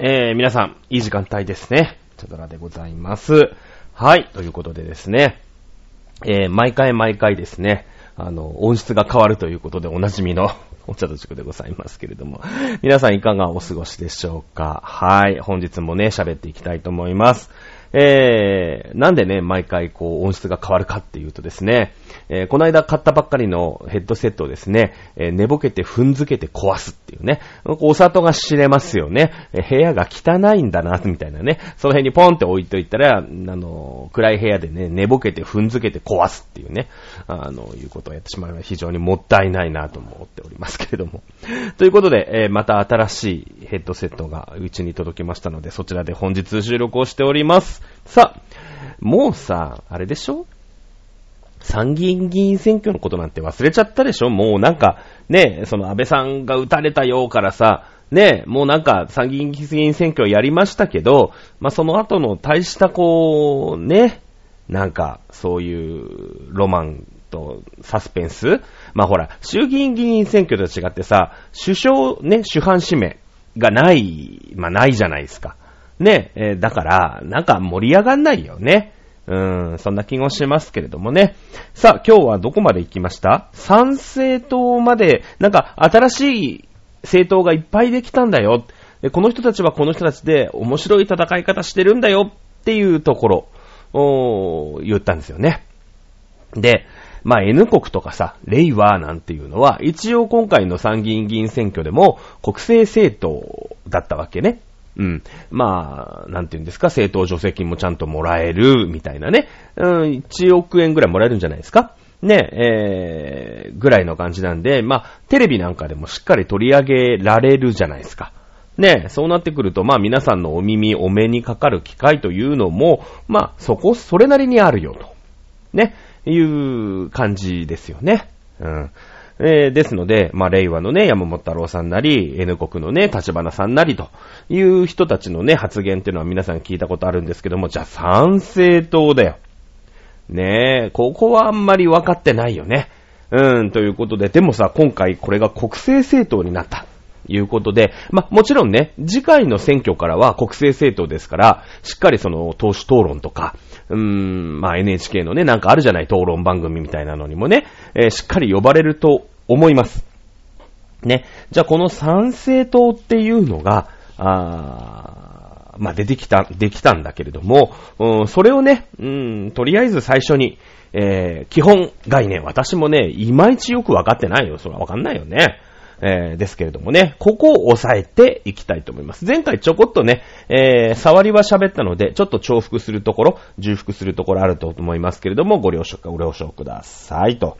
えー、皆さん、いい時間帯ですね。チャドラでございます。はい、ということでですね、えー、毎回毎回ですね、あの、音質が変わるということでおなじみの お茶と塾でございますけれども、皆さんいかがお過ごしでしょうか？はい、本日もね、喋っていきたいと思います。えー、なんでね、毎回こう音質が変わるかっていうとですね、えーこの間買ったばっかりのヘッドセットをですね、えー寝ぼけて踏んづけて壊すっていうね、お里が知れますよね。えー部屋が汚いんだな、みたいなね。その辺にポンって置いといたら、あの、暗い部屋でね、寝ぼけて踏んづけて壊すっていうね、あの、いうことをやってしまうのは非常にもったいないなと思っておりますけれども。ということで、えーまた新しいヘッドセットがうちに届きましたので、そちらで本日収録をしております。さあ、もうさ、あれでしょ？参議院議員選挙のことなんて忘れちゃったでしょ？もうなんか、ね、その安倍さんが撃たれたようからさ、ね、もうなんか参議院議員選挙やりましたけど、まあ、その後の大したこう、ね、なんか、そういうロマンとサスペンス？まあ、ほら、衆議院議員選挙と違ってさ、首相ね、主犯指名がない、まあ、ないじゃないですか。ね、えーだから、なんか盛り上がんないよね。うん、そんな気がしますけれどもね。さあ、今日はどこまで行きました？参政党まで、なんか新しい政党がいっぱいできたんだよ。でこの人たちはこの人たちで面白い戦い方してるんだよっていうところを言ったんですよね。で、まあ N 国とかさ、レイワーなんていうのは、一応今回の参議院議員選挙でも国政政党だったわけね。うん。まあ、なんていうんですか、政党助成金もちゃんともらえる、みたいなね。うん、1億円ぐらいもらえるんじゃないですか？ね、えー、ぐらいの感じなんで、まあ、テレビなんかでもしっかり取り上げられるじゃないですか。ね、そうなってくると、まあ皆さんのお耳、お目にかかる機会というのも、まあそこ、それなりにあるよと。ね、いう感じですよね。うん。えーですので、まあ、令和のね、山本太郎さんなり、N 国のね、立花さんなりという人たちのね、発言っていうのは皆さん聞いたことあるんですけども、じゃあ賛成党だよ。ねえ、ここはあんまり分かってないよね。うん、ということで、でもさ、今回これが国政政党になった。いうことで、まあ、もちろんね、次回の選挙からは国政政党ですから、しっかりその党首討論とか、うーん、まあ、NHK のね、なんかあるじゃない討論番組みたいなのにもね、えーしっかり呼ばれると思います。ね。じゃあこの参政党っていうのが、あーまあ、出てきた、できたんだけれども、うん、それをね、うん、とりあえず最初に、えー基本概念、私もね、いまいちよくわかってないよ。それはわかんないよね。えーですけれどもね、ここを押さえていきたいと思います。前回ちょこっとね、えー触りは喋ったので、ちょっと重複するところ、重複するところあると思いますけれども、ご了承か、ご了承くださいと。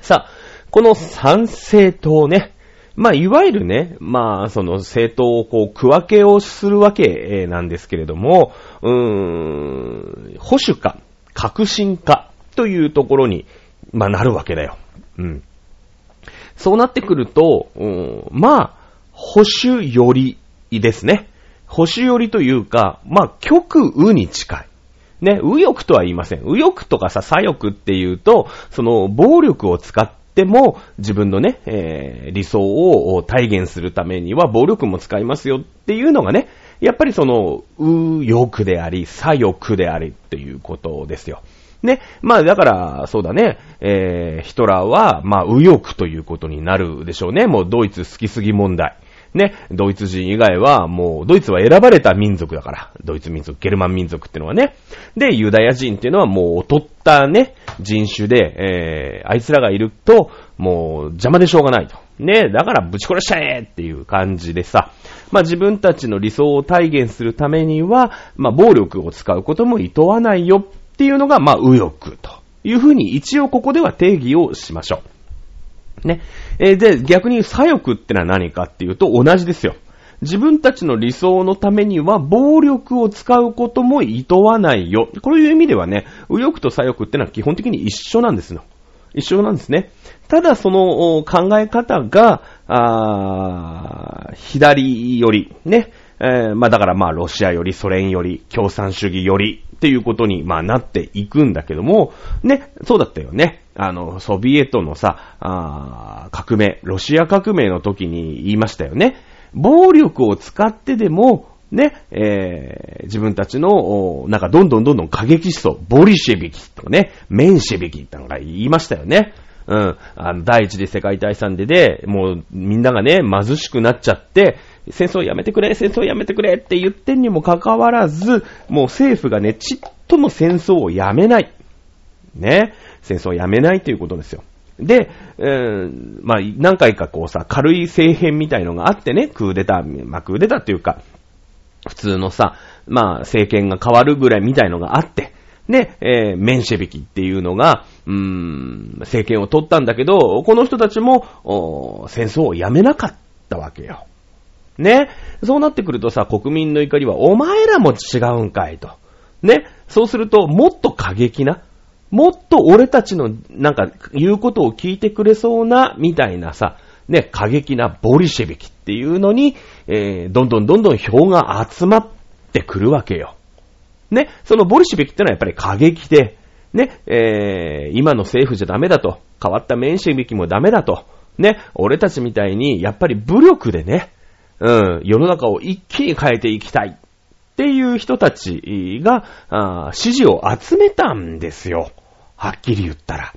さあ、この参政党ね、まあ、いわゆるね、まあ、その政党をこう、区分けをするわけなんですけれども、うーん、保守か、革新かというところに、まあ、なるわけだよ。うん。そうなってくると、うん、まあ、保守寄りですね。保守寄りというか、まあ、極右に近い。ね、右翼とは言いません。右翼とかさ、左翼っていうと、その、暴力を使っても、自分のね、えー理想を体現するためには、暴力も使いますよっていうのがね、やっぱりその、右翼であり、左翼でありっていうことですよ。ね。まあだから、そうだね、えー、ヒトラーは、まあ右翼ということになるでしょうね。もうドイツ好きすぎ問題。ね。ドイツ人以外は、もう、ドイツは選ばれた民族だから。ドイツ民族、ゲルマン民族っていうのはね。で、ユダヤ人っていうのはもう劣ったね、人種で、えー、あいつらがいると、もう邪魔でしょうがないと。ね。だからぶち殺しちゃえっていう感じでさ。まあ自分たちの理想を体現するためには、まあ暴力を使うことも厭わないよっっていうのが、まあ右翼というふうに一応ここでは定義をしましょう。ね。えーで、逆に左翼ってのは何かっていうと同じですよ。自分たちの理想のためには暴力を使うことも厭わないよ。こういう意味ではね、右翼と左翼ってのは基本的に一緒なんですよ。一緒なんですね。ただその考え方が、あ左寄り、ね。えーまあだからまあロシアよりソ連より共産主義よりっていうことにまあなっていくんだけども、ね、そうだったよね。あの、ソビエトのさ、あ革命、ロシア革命の時に言いましたよね。暴力を使ってでも、ね、えー、自分たちの、なんかどんどんどんどん過激思想、ボリシェビキとかね、メンシェビキってのが言いましたよね。うん。あの、第一次世界大戦でで、もうみんながね、貧しくなっちゃって、戦争やめてくれ、戦争やめてくれって言ってんにもかかわらず、もう政府がね、ちっとも戦争をやめない。ね。戦争をやめないということですよ。で、えー、まあ、何回かこうさ、軽い政変みたいのがあってね、クーデター、まあ、クーデターっていうか、普通のさ、まあ、政権が変わるぐらいみたいのがあって、で、えー、メンシェビキっていうのが、うーん、政権を取ったんだけど、この人たちも、戦争をやめなかったわけよ。ね。そうなってくるとさ、国民の怒りは、お前らも違うんかいと。ね。そうすると、もっと過激な、もっと俺たちの、なんか、言うことを聞いてくれそうな、みたいなさ、ね、過激なボリシェビキっていうのに、えー、どんどんどんどん票が集まってくるわけよ。ね、そのボリシェビキってのはやっぱり過激で、ね、えー、今の政府じゃダメだと、変わったメンシェビキもダメだと、ね、俺たちみたいに、やっぱり武力でね、うん、世の中を一気に変えていきたいっていう人たちが、あ支持を集めたんですよ。はっきり言ったら。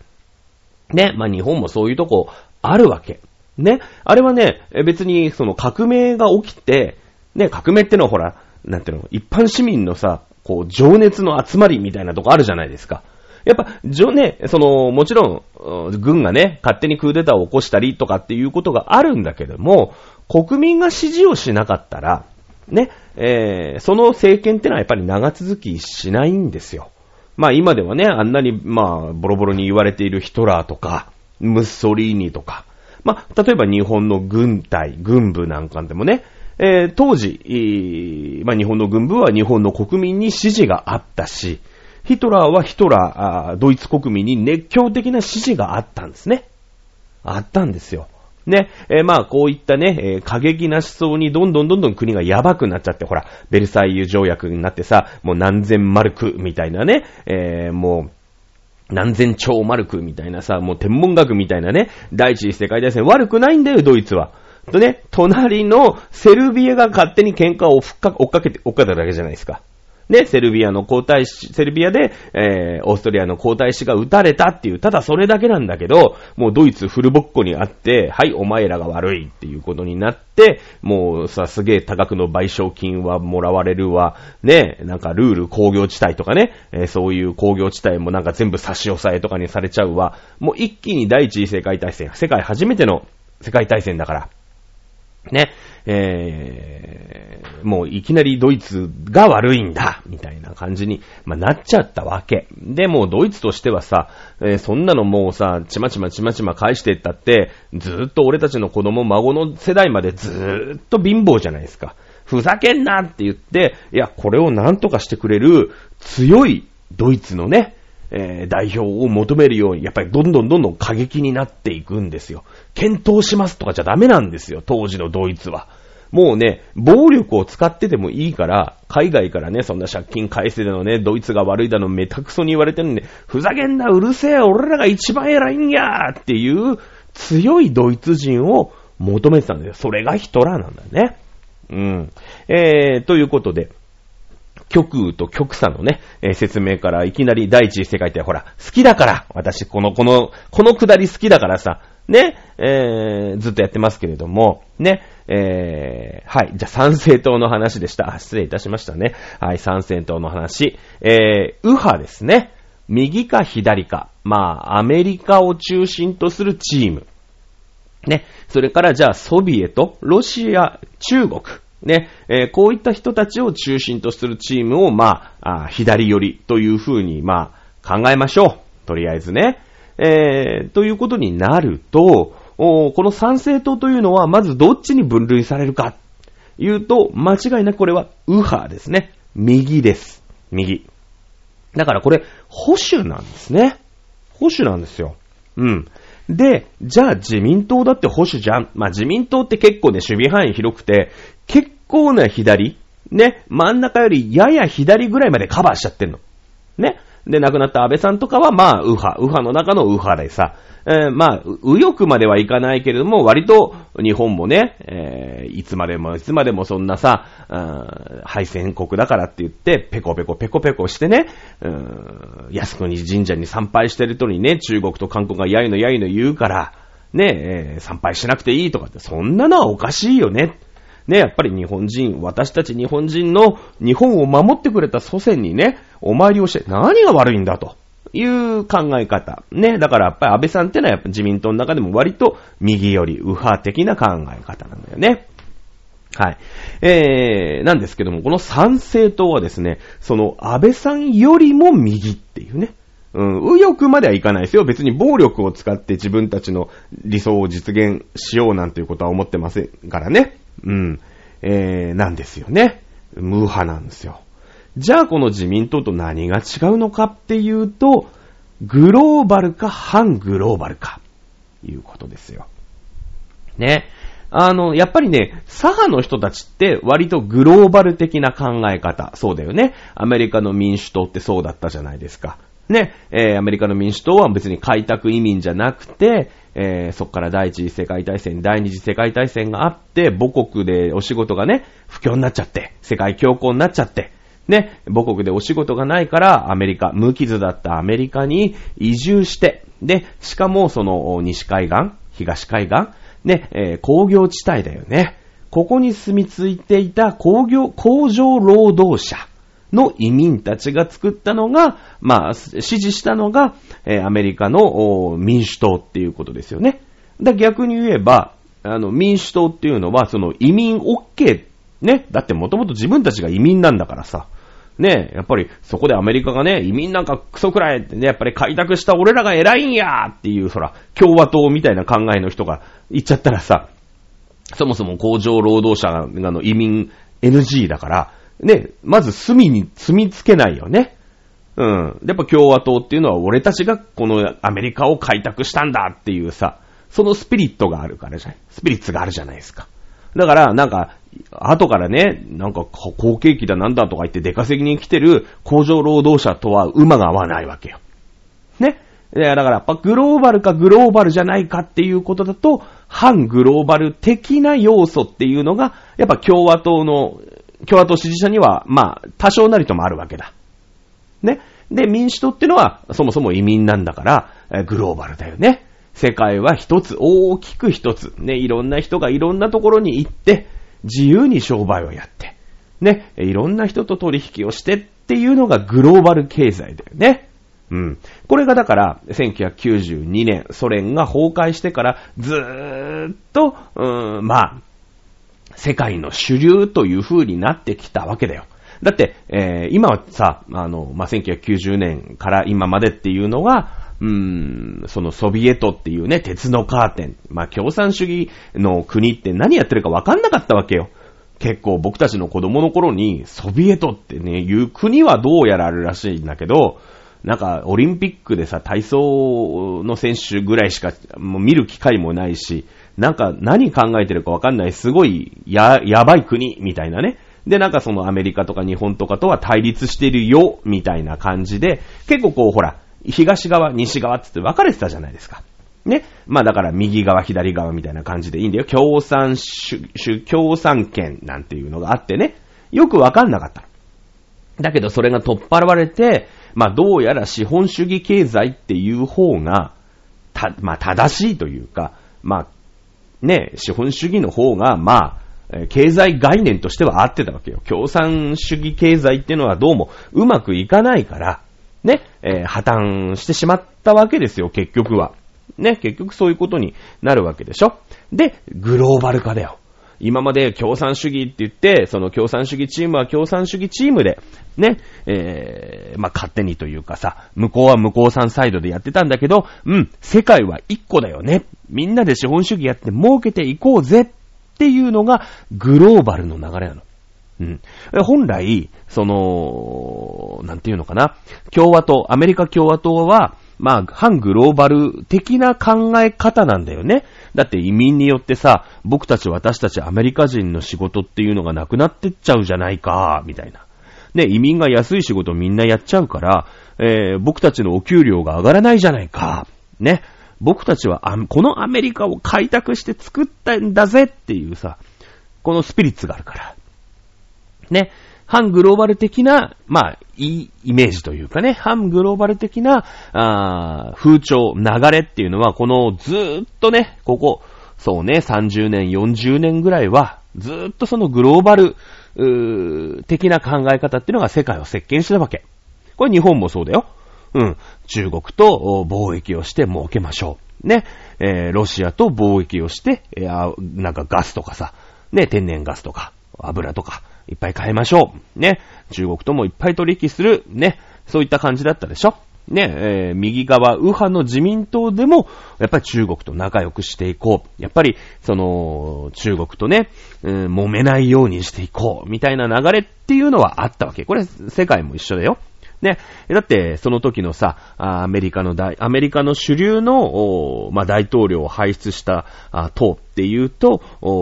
ね、まあ日本もそういうとこあるわけ。ね。あれはね、別にその革命が起きて、ね、革命ってのはほら、なんていうの、一般市民のさ、こう、情熱の集まりみたいなとこあるじゃないですか。やっぱ、じょ、ね、その、もちろん、軍がね、勝手にクーデターを起こしたりとかっていうことがあるんだけども、国民が支持をしなかったら、ね、えー、その政権ってのはやっぱり長続きしないんですよ。まあ今ではね、あんなに、まあ、ボロボロに言われているヒトラーとか、ムッソリーニとか、まあ、例えば日本の軍隊、軍部なんかでもね、えー、当時、まあ、日本の軍部は日本の国民に支持があったし、ヒトラーはヒトラー、ドイツ国民に熱狂的な支持があったんですね。あったんですよ。ね、えー、まあ、こういったね、えー、過激な思想にどんどんどんどん国がやばくなっちゃって、ほら、ベルサイユ条約になってさ、もう何千マルクみたいなね、えー、もう、何千兆マルクみたいなさ、もう天文学みたいなね、第一次世界大戦悪くないんだよ、ドイツは。とね、隣のセルビアが勝手に喧嘩を追っかけて、追っかけただけじゃないですか。ね、セルビアの皇太子、セルビアで、えー、オーストリアの皇太子が撃たれたっていう、ただそれだけなんだけど、もうドイツフルボッコにあって、はい、お前らが悪いっていうことになって、もうさ、すげえ多額の賠償金はもらわれるわ、ね、なんかルール工業地帯とかね、えー、そういう工業地帯もなんか全部差し押さえとかにされちゃうわ、もう一気に第一次世界大戦、世界初めての世界大戦だから、ね、えー、もういきなりドイツが悪いんだ、みたいな感じに、まあ、なっちゃったわけ。で、もうドイツとしてはさ、えー、そんなのもうさ、ちまちまちまちま返していったって、ずっと俺たちの子供、孫の世代までずっと貧乏じゃないですか。ふざけんなって言って、いや、これをなんとかしてくれる強いドイツのね、えー、代表を求めるように、やっぱりどんどんどんどん過激になっていくんですよ。検討しますとかじゃダメなんですよ、当時のドイツは。もうね、暴力を使ってでもいいから、海外からね、そんな借金返せるのね、ドイツが悪いだの、めたくそに言われてるんで、ふざけんな、うるせえ、俺らが一番偉いんやっていう強いドイツ人を求めてたんだよ。それがヒトラーなんだね。うん。えー、ということで、極右と極左のね、えー、説明からいきなり第一次世界ってほら、好きだから私、この、この、このくだり好きだからさ、ね、えー、ずっとやってますけれども、ね、えー、はい、じゃあ参政党の話でした。失礼いたしましたね。はい、参政党の話。えー、右派ですね。右か左か。まあ、アメリカを中心とするチーム。ね、それからじゃあソビエト、ロシア、中国。ね、えー、こういった人たちを中心とするチームを、まあ、あ左寄りというふうに、まあ、考えましょう。とりあえずね。えー、ということになると、この参政党というのは、まずどっちに分類されるか、いうと、間違いなくこれは右派ですね。右です。右。だからこれ、保守なんですね。保守なんですよ。うん。で、じゃあ自民党だって保守じゃん。まあ自民党って結構ね、守備範囲広くて、結構な左、ね、真ん中よりやや左ぐらいまでカバーしちゃってんの。ね。で、亡くなった安倍さんとかは、まあ、右派、右派の中の右派でさ、えー、まあ、右翼まではいかないけれども、割と日本もね、えー、いつまでもいつまでもそんなさ、敗戦国だからって言って、ペコペコペコペコしてね、うん、靖国神社に参拝してるとにね、中国と韓国がやいのやいの言うから、ね、えー、参拝しなくていいとかって、そんなのはおかしいよね。ね、やっぱり日本人、私たち日本人の日本を守ってくれた祖先にね、お参りをして何が悪いんだと。いう考え方。ね。だからやっぱり安倍さんってのはやっぱ自民党の中でも割と右より右派的な考え方なんだよね。はい。えー、なんですけども、この参政党はですね、その安倍さんよりも右っていうね。うん、右翼まではいかないですよ。別に暴力を使って自分たちの理想を実現しようなんていうことは思ってませんからね。うん。えー、なんですよね。無派なんですよ。じゃあこの自民党と何が違うのかっていうと、グローバルか反グローバルか、いうことですよ。ね。あの、やっぱりね、左派の人たちって割とグローバル的な考え方、そうだよね。アメリカの民主党ってそうだったじゃないですか。ね、えー、アメリカの民主党は別に開拓移民じゃなくて、えー、そこから第一次世界大戦、第二次世界大戦があって、母国でお仕事がね、不況になっちゃって、世界恐慌になっちゃって、ね、母国でお仕事がないからアメリカ、無傷だったアメリカに移住して、で、しかもその西海岸、東海岸、ね、えー、工業地帯だよね。ここに住み着いていた工業、工場労働者の移民たちが作ったのが、まあ、支持したのが、え、アメリカの民主党っていうことですよね。だ逆に言えば、あの、民主党っていうのは、その移民 OK ね。だってもともと自分たちが移民なんだからさ。ね、やっぱりそこでアメリカがね、移民なんかクソくらいってね、やっぱり開拓した俺らが偉いんやっていう、そら、共和党みたいな考えの人が言っちゃったらさ、そもそも工場労働者がの移民 NG だから、ね、まず隅に住みつけないよね。うん。やっぱ共和党っていうのは俺たちがこのアメリカを開拓したんだっていうさ、そのスピリットがあるからじゃない。スピリッツがあるじゃないですか。だから、なんか、後からね、なんか、好景気だなんだとか言って出稼ぎに来てる工場労働者とは馬が合わないわけよ。ね。だからやっぱグローバルかグローバルじゃないかっていうことだと、反グローバル的な要素っていうのが、やっぱ共和党の、共和党支持者には、まあ、多少なりともあるわけだ。ね。で、民主党っていうのは、そもそも移民なんだから、グローバルだよね。世界は一つ、大きく一つ。ね、いろんな人がいろんなところに行って、自由に商売をやって、ね、いろんな人と取引をしてっていうのがグローバル経済だよね。うん。これがだから、1992年、ソ連が崩壊してから、ずーっと、うーん、まあ、世界の主流という風になってきたわけだよ。だって、えー、今はさ、あの、まあ、1990年から今までっていうのが、うーん、そのソビエトっていうね、鉄のカーテン。まあ、共産主義の国って何やってるかわかんなかったわけよ。結構僕たちの子供の頃に、ソビエトってね、いう国はどうやらあるらしいんだけど、なんか、オリンピックでさ、体操の選手ぐらいしか、もう見る機会もないし、なんか何考えてるかわかんない、すごい、や、やばい国、みたいなね。で、なんかそのアメリカとか日本とかとは対立してるよ、みたいな感じで、結構こう、ほら、東側、西側つって分かれてたじゃないですか。ね。まあだから右側、左側みたいな感じでいいんだよ。共産主、主、共産権なんていうのがあってね。よく分かんなかった。だけどそれが取っ払われて、まあどうやら資本主義経済っていう方が、た、まあ正しいというか、まあ、ね、資本主義の方が、まあ、経済概念としては合ってたわけよ。共産主義経済っていうのはどうもうまくいかないから、ね、えー、破綻してしまったわけですよ、結局は。ね、結局そういうことになるわけでしょ。で、グローバル化だよ。今まで共産主義って言って、その共産主義チームは共産主義チームで、ね、えー、まあ、勝手にというかさ、向こうは向こうさんサイドでやってたんだけど、うん、世界は一個だよね。みんなで資本主義やって儲けていこうぜっていうのがグローバルの流れなの。うん。本来、その、なんていうのかな。共和党、アメリカ共和党は、まあ、反グローバル的な考え方なんだよね。だって移民によってさ、僕たち私たちアメリカ人の仕事っていうのがなくなってっちゃうじゃないか、みたいな。ね、移民が安い仕事みんなやっちゃうから、えー、僕たちのお給料が上がらないじゃないか。ね。僕たちはこのアメリカを開拓して作ったんだぜっていうさ、このスピリッツがあるから。ね。反グローバル的な、まあ、いいイメージというかね、反グローバル的な、あ風潮、流れっていうのは、このずーっとね、ここ、そうね、30年、40年ぐらいは、ずーっとそのグローバル、うー的な考え方っていうのが世界を席巻してたわけ。これ日本もそうだよ。うん。中国と貿易をして儲けましょう。ね。えー、ロシアと貿易をして、えー、なんかガスとかさ、ね、天然ガスとか、油とか、いっぱい買いましょう。ね。中国ともいっぱい取引する。ね。そういった感じだったでしょね、えー、右側、右派の自民党でも、やっぱり中国と仲良くしていこう。やっぱり、その、中国とね、うん、揉めないようにしていこう。みたいな流れっていうのはあったわけ。これ、世界も一緒だよ。ね。だって、その時のさ、アメリカの大、アメリカの主流の、まあ、大統領を輩出した党っていうと、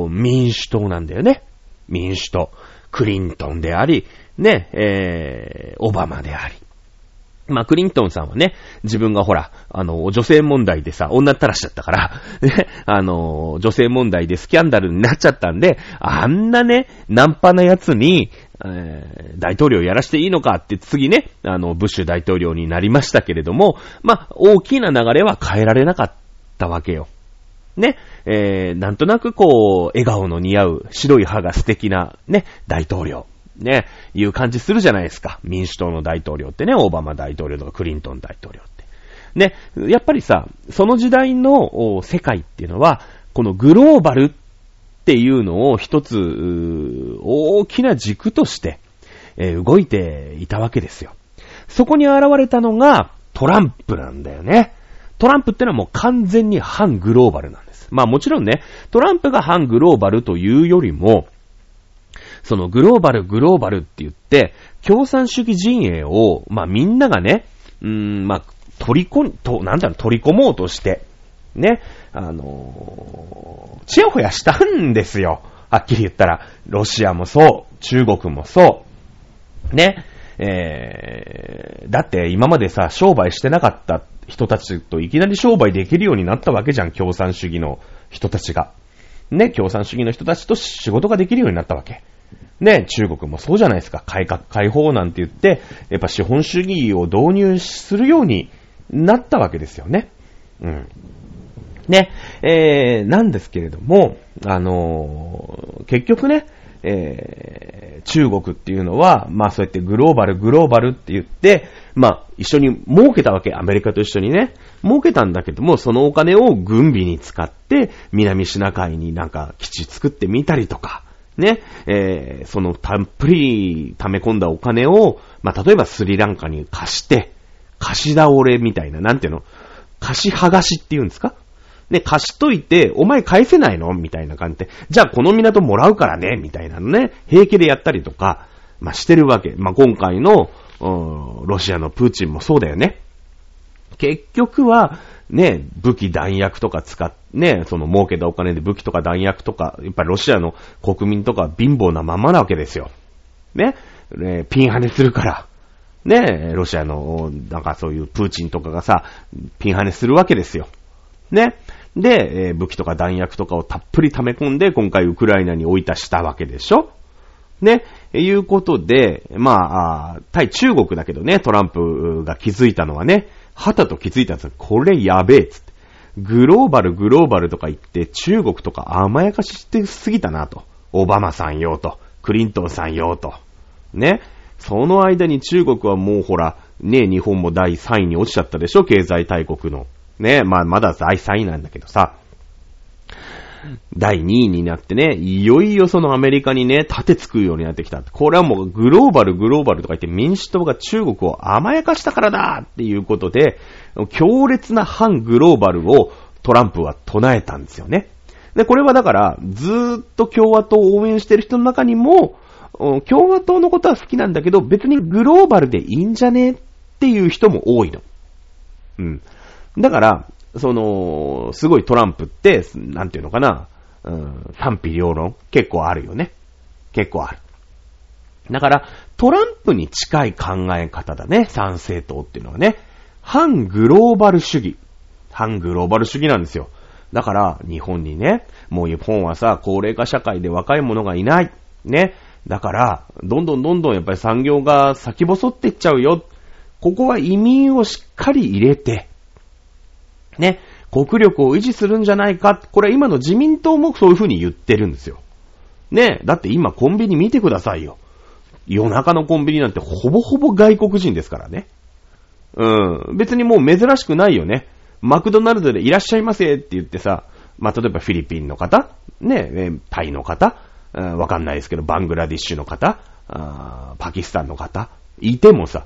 民主党なんだよね。民主党。クリントンであり、ね、えー、オバマであり。まあ、クリントンさんはね、自分がほら、あの、女性問題でさ、女ったらしちゃったから、ね、あの、女性問題でスキャンダルになっちゃったんで、あんなね、ナンパなやつに、えー、大統領やらしていいのかって次ね、あの、ブッシュ大統領になりましたけれども、まあ、大きな流れは変えられなかったわけよ。ね、えー、なんとなくこう、笑顔の似合う白い歯が素敵なね、大統領。ね、いう感じするじゃないですか。民主党の大統領ってね、オバマ大統領とかクリントン大統領って。ね、やっぱりさ、その時代の世界っていうのは、このグローバルっていうのを一つ、大きな軸として、えー、動いていたわけですよ。そこに現れたのがトランプなんだよね。トランプってのはもう完全に反グローバルなんです。まあもちろんね、トランプが反グローバルというよりも、そのグローバル、グローバルって言って、共産主義陣営を、まあみんながね、うーん、まあ、取り込んと、なんだろう、取り込もうとして、ね、あのー、ちやほやしたんですよ。はっきり言ったら、ロシアもそう、中国もそう、ね、えー、だって今までさ、商売してなかった人たちといきなり商売できるようになったわけじゃん、共産主義の人たちが。ね、共産主義の人たちと仕事ができるようになったわけ。ね、中国もそうじゃないですか。改革開放なんて言って、やっぱ資本主義を導入するようになったわけですよね。うん。ね、えー、なんですけれども、あのー、結局ね、えー、中国っていうのは、まあそうやってグローバル、グローバルって言って、まあ一緒に儲けたわけ、アメリカと一緒にね。儲けたんだけども、そのお金を軍備に使って、南シナ海になんか基地作ってみたりとか、ね、えー、そのたっぷり溜め込んだお金を、まあ例えばスリランカに貸して、貸し倒れみたいな、なんていうの？貸し剥がしって言うんですか？ね、貸しといて、お前返せないの？みたいな感じで。じゃあこの港もらうからね？みたいなのね、平気でやったりとか、まあ、してるわけ。まあ、今回の、ロシアのプーチンもそうだよね。結局は、ね、武器弾薬とか使っ、ね、その儲けたお金で武器とか弾薬とか、やっぱりロシアの国民とか貧乏なままなわけですよ。ね、ねピンハネするから。ね、ロシアの、なんかそういうプーチンとかがさ、ピンハネするわけですよ。ね？で、えー、武器とか弾薬とかをたっぷり溜め込んで、今回ウクライナに置いたしたわけでしょ？ね、いうことで、まあ、あ対中国だけどね、トランプが気づいたのはね、はたと気づいたんですよ。これやべえっ、つって。グローバル、グローバルとか言って、中国とか甘やかししてすぎたなと。オバマさんよと。クリントンさんよと。ね。その間に中国はもうほら、ね、日本も第3位に落ちちゃったでしょ？経済大国の。ね、まあ、まだ第3位なんだけどさ、第2位になってね、いよいよそのアメリカにね、立てつくようになってきた。これはもうグローバル、グローバルとか言って民主党が中国を甘やかしたからだっていうことで、強烈な反グローバルをトランプは唱えたんですよね。で、これはだから、ずーっと共和党を応援してる人の中にも、共和党のことは好きなんだけど、別にグローバルでいいんじゃね？っていう人も多いの。うん。だから、その、すごいトランプって、なんていうのかな、うん、賛否両論結構あるよね。結構ある。だから、トランプに近い考え方だね、参政党っていうのはね。反グローバル主義。反グローバル主義なんですよ。だから、日本にね、もう日本はさ、高齢化社会で若い者がいない。ね。だから、どんどんどんどんやっぱり産業が先細っていっちゃうよ。ここは移民をしっかり入れて、ね、国力を維持するんじゃないか。これ今の自民党もそういうふうに言ってるんですよ。ね、だって今コンビニ見てくださいよ。夜中のコンビニなんてほぼほぼ外国人ですからね。うん。別にもう珍しくないよね。マクドナルドでいらっしゃいませって言ってさ、まあ、例えばフィリピンの方、ね、タイの方、うん、わかんないですけど、バングラディッシュの方、あパキスタンの方、いてもさ、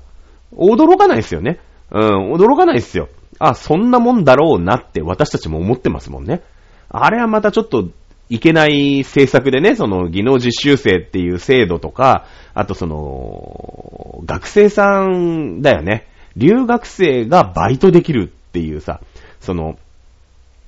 驚かないですよね。うん、驚かないですよ。あ、そんなもんだろうなって私たちも思ってますもんね。あれはまたちょっといけない政策でね、その技能実習生っていう制度とか、あとその、学生さんだよね。留学生がバイトできるっていうさ、その、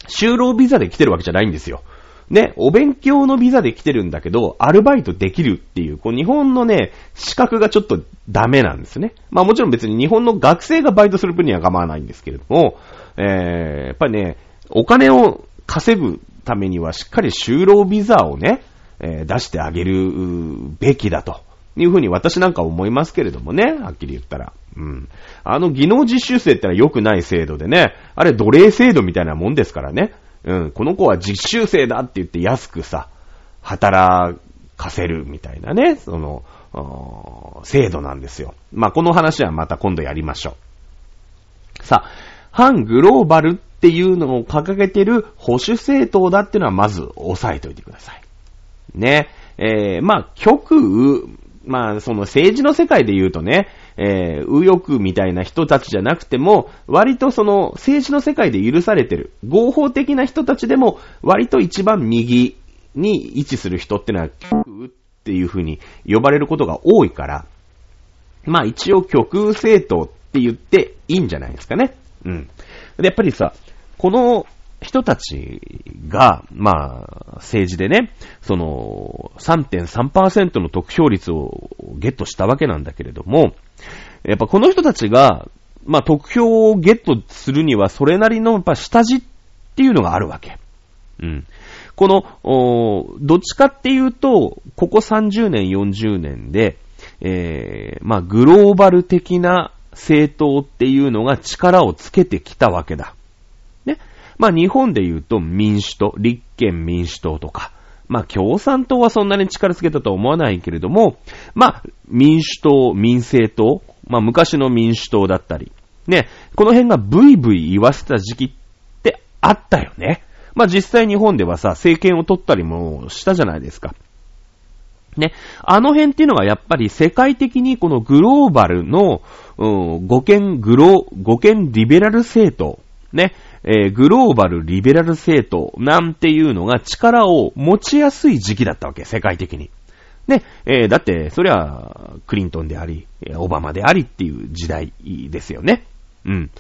就労ビザで来てるわけじゃないんですよ。ね、お勉強のビザで来てるんだけど、アルバイトできるっていう、こう日本のね、資格がちょっとダメなんですね。まあもちろん別に日本の学生がバイトする分には構わないんですけれども、えー、やっぱりね、お金を稼ぐためにはしっかり就労ビザをね、えー、出してあげるべきだと。いうふうに私なんか思いますけれどもね、はっきり言ったら。うん。あの技能実習生ってのは良くない制度でね、あれ奴隷制度みたいなもんですからね。うん、この子は実習生だって言って安くさ、働かせるみたいなね、その、制度なんですよ。まあ、この話はまた今度やりましょう。さあ、反グローバルっていうのを掲げてる保守政党だっていうのはまず押さえておいてください。ね。えー、まあ、極右、まあ、その政治の世界で言うとね、えー、右翼みたいな人たちじゃなくても、割とその政治の世界で許されてる、合法的な人たちでも、割と一番右に位置する人ってのは、極右っていう風に呼ばれることが多いから、まあ一応極右政党って言っていいんじゃないですかね。うん。で、やっぱりさ、この人たちが、まあ、政治でね、その、3.3%の得票率をゲットしたわけなんだけれども、やっぱこの人たちが、まあ、得票をゲットするには、それなりの、やっぱ下地っていうのがあるわけ。うん。この、おどっちかっていうと、ここ30年、40年で、えー、まあ、グローバル的な政党っていうのが力をつけてきたわけだ。まあ日本で言うと民主党、立憲民主党とか、まあ共産党はそんなに力つけたとは思わないけれども、まあ民主党、民政党、まあ昔の民主党だったり、ね、この辺がブイブイ言わせた時期ってあったよね。まあ実際日本ではさ、政権を取ったりもしたじゃないですか。ね。あの辺っていうのがやっぱり世界的にこのグローバルの、うん、五権グロ、五権リベラル政党、ね、えー、グローバルリベラル政党なんていうのが力を持ちやすい時期だったわけ、世界的に。ね、えー、だって、それは、クリントンであり、オバマでありっていう時代ですよね。うん。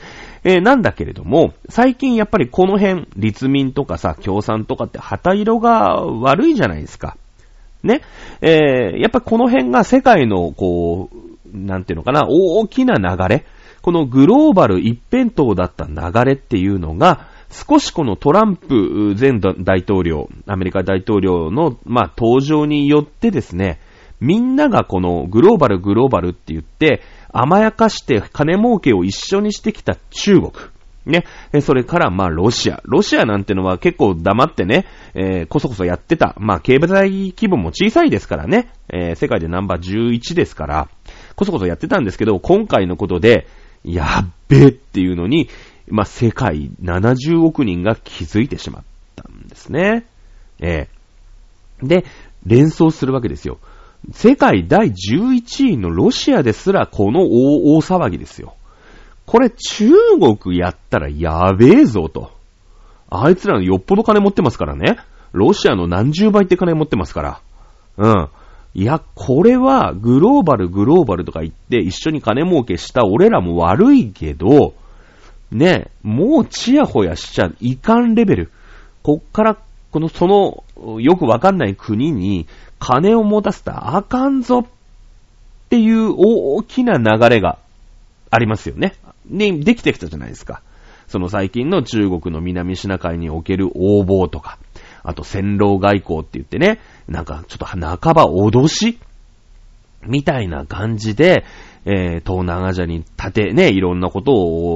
えー、なんだけれども、最近やっぱりこの辺、立民とかさ、共産とかって旗色が悪いじゃないですか。ね。えー、やっぱこの辺が世界の、こう、なんていうのかな、大きな流れ、このグローバル一辺倒だった流れっていうのが、少しこのトランプ前大統領、アメリカ大統領の、まあ、登場によってですね、みんながこのグローバルグローバルって言って、甘やかして金儲けを一緒にしてきた中国。ね。それから、まあ、ロシア。ロシアなんてのは結構黙ってね、えー、こそこそやってた。まあ、経済規模も小さいですからね。えー、世界でナンバー11ですから、こそこそやってたんですけど、今回のことで、やっべえっていうのに、まあ、世界70億人が気づいてしまったんですね。ええで、連想するわけですよ。世界第11位のロシアですらこの大騒ぎですよ。これ中国やったらやべえぞと。あいつらのよっぽど金持ってますからね。ロシアの何十倍って金持ってますから。うん。いや、これはグローバルグローバルとか言って一緒に金儲けした俺らも悪いけど、ね、もうチヤホヤしちゃいかんレベル。こっから、この、その、よくわかんない国に金を持たせたらあかんぞっていう大きな流れがありますよね。で、できてきたじゃないですか。その最近の中国の南シナ海における横暴とか、あと戦狼外交って言ってね、なんかちょっと半ば脅し？みたいな感じで、えー、東南アジアに立てね、いろんなこと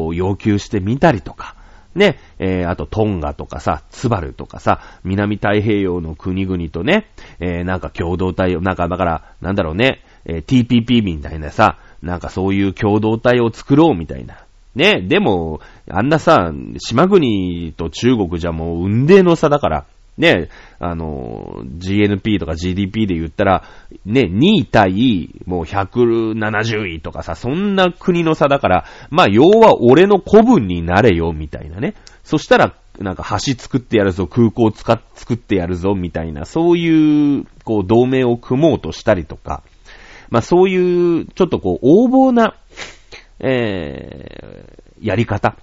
を要求してみたりとか、ね、えー、あとトンガとかさ、ツバルとかさ、南太平洋の国々とね、えー、なんか共同体を、なんかだから、なんだろうね、えー、TPP みたいなさ、なんかそういう共同体を作ろうみたいな。ね、でも、あんなさ、島国と中国じゃもう運命の差だから、ね、あの、GNP とか GDP で言ったら、ね、2位対、もう170位とかさ、そんな国の差だから、まあ、要は俺の古文になれよ、みたいなね。そしたら、なんか橋作ってやるぞ、空港使っ、作ってやるぞ、みたいな、そういう、こう、同盟を組もうとしたりとか、まあ、そういう、ちょっとこう、横暴な、えー、やり方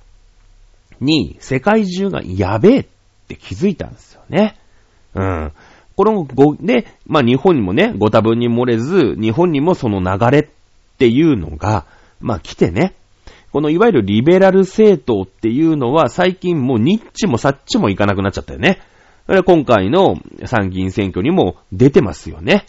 に、世界中がやべえっって気づいたんですよね。うん。このご、で、まあ日本にもね、ご多分に漏れず、日本にもその流れっていうのが、まあ来てね、このいわゆるリベラル政党っていうのは最近もうニッチもサッチもいかなくなっちゃったよね。今回の参議院選挙にも出てますよね。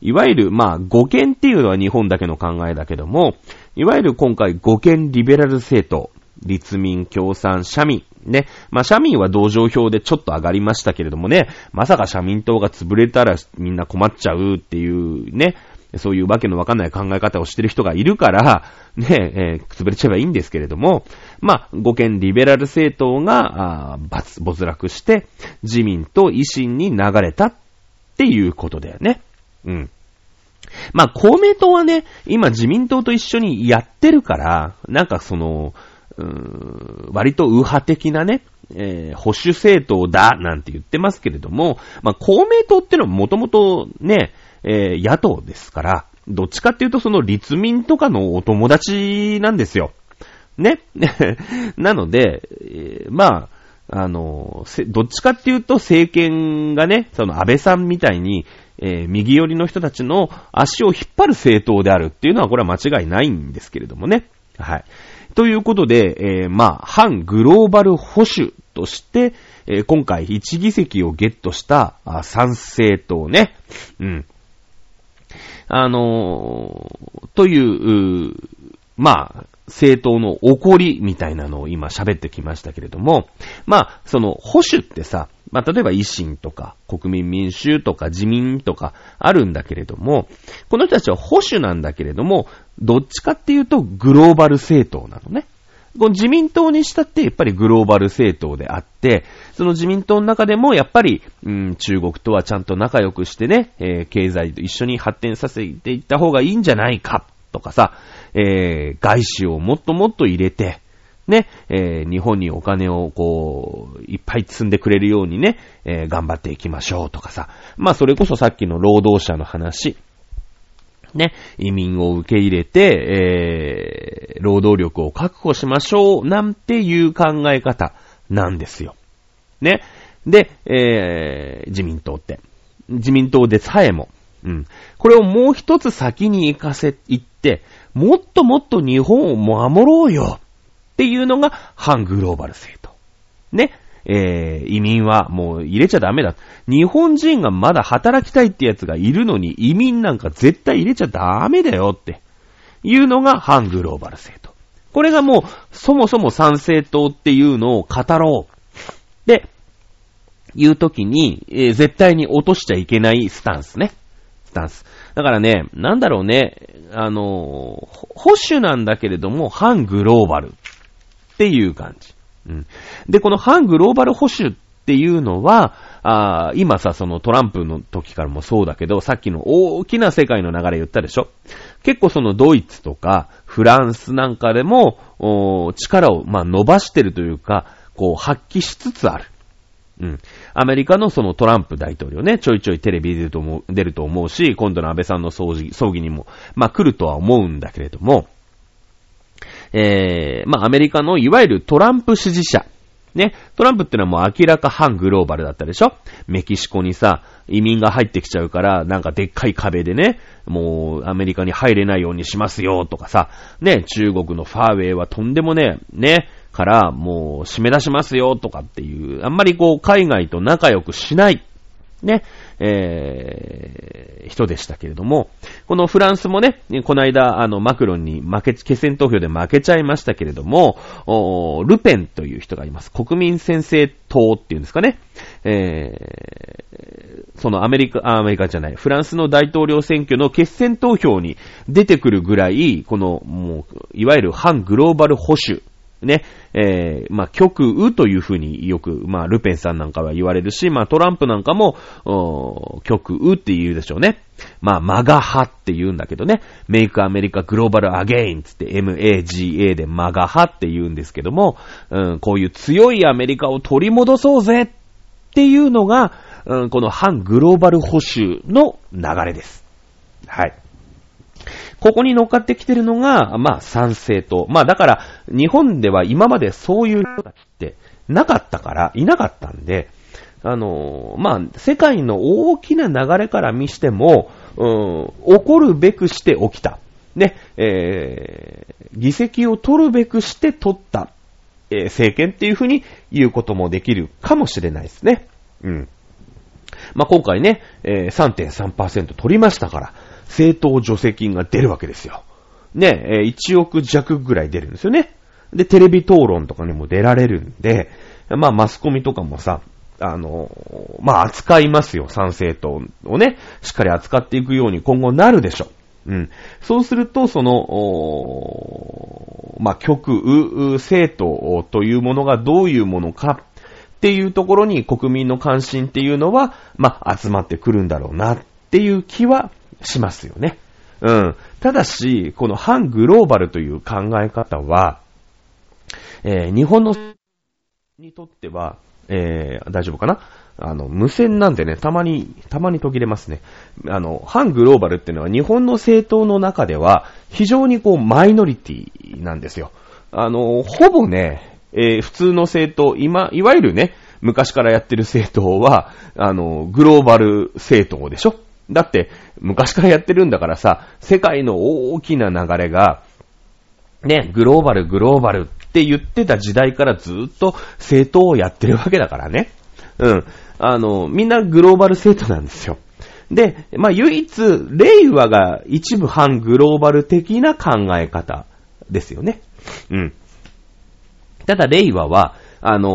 いわゆる、まあ、五権っていうのは日本だけの考えだけども、いわゆる今回五権リベラル政党、立民、共産、社民。ね。まあ、社民は同情票でちょっと上がりましたけれどもね、まさか社民党が潰れたらみんな困っちゃうっていうね、そういうわけのわかんない考え方をしてる人がいるから、ね、えー、潰れちゃえばいいんですけれども、まあ、五権リベラル政党が、あ没、没落して、自民と維新に流れたっていうことだよね。うん。まあ、公明党はね、今自民党と一緒にやってるから、なんかその、うーん割と右派的なね、えー、保守政党だ、なんて言ってますけれども、まあ、公明党ってのはもともとね、えー、野党ですから、どっちかっていうとその立民とかのお友達なんですよ。ね。なので、えー、まあ、あの、どっちかっていうと政権がね、その安倍さんみたいに、えー、右寄りの人たちの足を引っ張る政党であるっていうのはこれは間違いないんですけれどもね。はい。ということで、えー、まあ、反グローバル保守として、えー、今回1議席をゲットした参政党ね。うん。あのー、という、うまあ、政党の起こりみたいなのを今喋ってきましたけれども、まあ、その保守ってさ、まあ、例えば維新とか国民民主とか自民とかあるんだけれども、この人たちは保守なんだけれども、どっちかっていうとグローバル政党なのね。この自民党にしたってやっぱりグローバル政党であって、その自民党の中でもやっぱり、うん、中国とはちゃんと仲良くしてね、えー、経済と一緒に発展させていった方がいいんじゃないか、とかさ、えー、外資をもっともっと入れて、ね、えー、日本にお金をこう、いっぱい積んでくれるようにね、えー、頑張っていきましょうとかさ。まあそれこそさっきの労働者の話。ね、移民を受け入れて、えー、労働力を確保しましょう、なんていう考え方なんですよ。ね。で、えー、自民党って。自民党でさえも、うん。これをもう一つ先に行かせ、行って、もっともっと日本を守ろうよっていうのが反グローバル政党。ね。えー、移民はもう入れちゃダメだ。日本人がまだ働きたいってやつがいるのに移民なんか絶対入れちゃダメだよっていうのが反グローバル政党。これがもうそもそも賛成党っていうのを語ろう。で、いう時に、えー、絶対に落としちゃいけないスタンスね。スタンス。だからね、なんだろうね、あの、保守なんだけれども、反グローバルっていう感じ。うん。で、この反グローバル保守っていうのは、あ今さ、そのトランプの時からもそうだけど、さっきの大きな世界の流れ言ったでしょ？結構そのドイツとかフランスなんかでも、力を、まあ、伸ばしてるというか、こう、発揮しつつある。うん。アメリカのそのトランプ大統領ね、ちょいちょいテレビ出ると思う、出ると思うし、今度の安倍さんの葬儀、葬儀にも、まあ来るとは思うんだけれども、えー、まあアメリカのいわゆるトランプ支持者。ね、トランプってのはもう明らか反グローバルだったでしょ？メキシコにさ、移民が入ってきちゃうから、なんかでっかい壁でね、もうアメリカに入れないようにしますよとかさ、ね、中国のファーウェイはとんでもね、ね、からもう締め出しますよとかっていう、あんまりこう海外と仲良くしない。ね、えー、人でしたけれども、このフランスもね、この間、あの、マクロンに負け、決選投票で負けちゃいましたけれども、ルペンという人がいます。国民先制党っていうんですかね。えー、そのアメリカ、アメリカじゃない、フランスの大統領選挙の決選投票に出てくるぐらい、この、もう、いわゆる反グローバル保守ね、えー、まあ、極右というふうによく、まあ、ルペンさんなんかは言われるし、まあ、トランプなんかも、極右って言うでしょうね。まあ、マガ派って言うんだけどね、メイクアメリカグローバルアゲインつって MAGA でマガ派って言うんですけども、うん、こういう強いアメリカを取り戻そうぜっていうのが、うん、この反グローバル保守の流れです。はい。ここに乗っかってきてるのが、まあ、賛成と。まあ、だから、日本では今までそういう人たちってなかったから、いなかったんで、あのまあ、世界の大きな流れから見しても、うん、起こるべくして起きた。ね、えー、議席を取るべくして取った、えー、政権っていうふうに言うこともできるかもしれないですね。うん。まあ、今回ね、えー、3.3%取りましたから、政党助成金が出るわけですよ。ね、1億弱ぐらい出るんですよね。で、テレビ討論とかにも出られるんで、まあ、マスコミとかもさ、あの、まあ、扱いますよ、参政党をね、しっかり扱っていくように今後なるでしょう。うん。そうすると、その、まあ、極右政党というものがどういうものかっていうところに国民の関心っていうのは、まあ、集まってくるんだろうなっていう気はしますよね。うん。ただし、この反グローバルという考え方は、えー、日本のにとっては、えー、大丈夫かな？あの、無線なんでね、たまに、たまに途切れますね。あの、反グローバルっていうのは日本の政党の中では非常にこうマイノリティなんですよ。あの、ほぼね、えー、普通の政党、今、いわゆるね、昔からやってる政党は、あの、グローバル政党でしょ？だって、昔からやってるんだからさ、世界の大きな流れが、ね、グローバル、グローバルって言ってた時代からずっと政党をやってるわけだからね。うん。あの、みんなグローバル政党なんですよ。で、まあ、唯一、令和が一部反グローバル的な考え方ですよね。うん。ただ、令和は、あのー、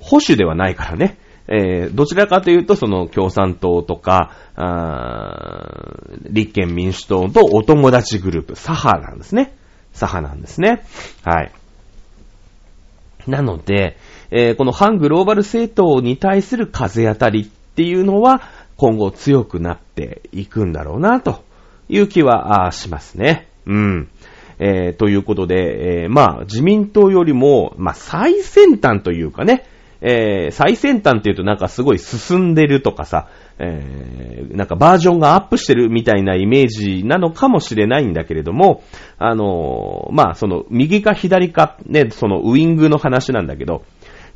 保守ではないからね。えー、どちらかというと、その共産党とか、あ立憲民主党とお友達グループ、左派なんですね。左派なんですね。はい。なので、えー、この反グローバル政党に対する風当たりっていうのは、今後強くなっていくんだろうな、という気はしますね。うん。えー、ということで、えー、まあ、自民党よりも、まあ、最先端というかね、えー、最先端っていうとなんかすごい進んでるとかさ、えー、なんかバージョンがアップしてるみたいなイメージなのかもしれないんだけれども、あのー、まあ、その、右か左か、ね、そのウイングの話なんだけど、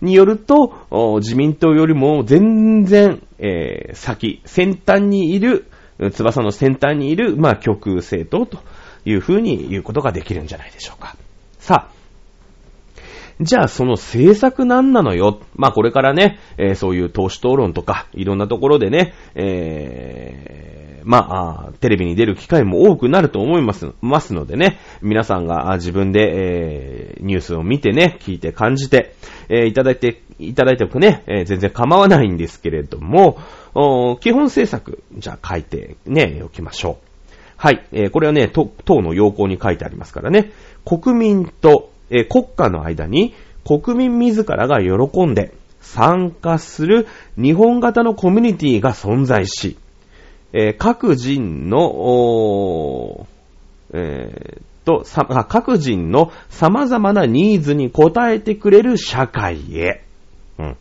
によると、自民党よりも全然、えー、先、先端にいる、翼の先端にいる、まあ、極右政党というふうに言うことができるんじゃないでしょうか。さあ、じゃあその政策なんなのよ。まあこれからね、えー、そういう投資討論とか、いろんなところでね、えー、まあ、テレビに出る機会も多くなると思います、ますのでね、皆さんが自分で、えー、ニュースを見てね、聞いて感じて、えー、いただいて、いただいておくね、えー、全然構わないんですけれども、基本政策、じゃあ書いてね、おきましょう。はい、えー、これはね、党の要項に書いてありますからね、国民とえ国家の間に国民自らが喜んで参加する日本型のコミュニティが存在し、え各人の、えー、と、各人の様々なニーズに応えてくれる社会へ。うん。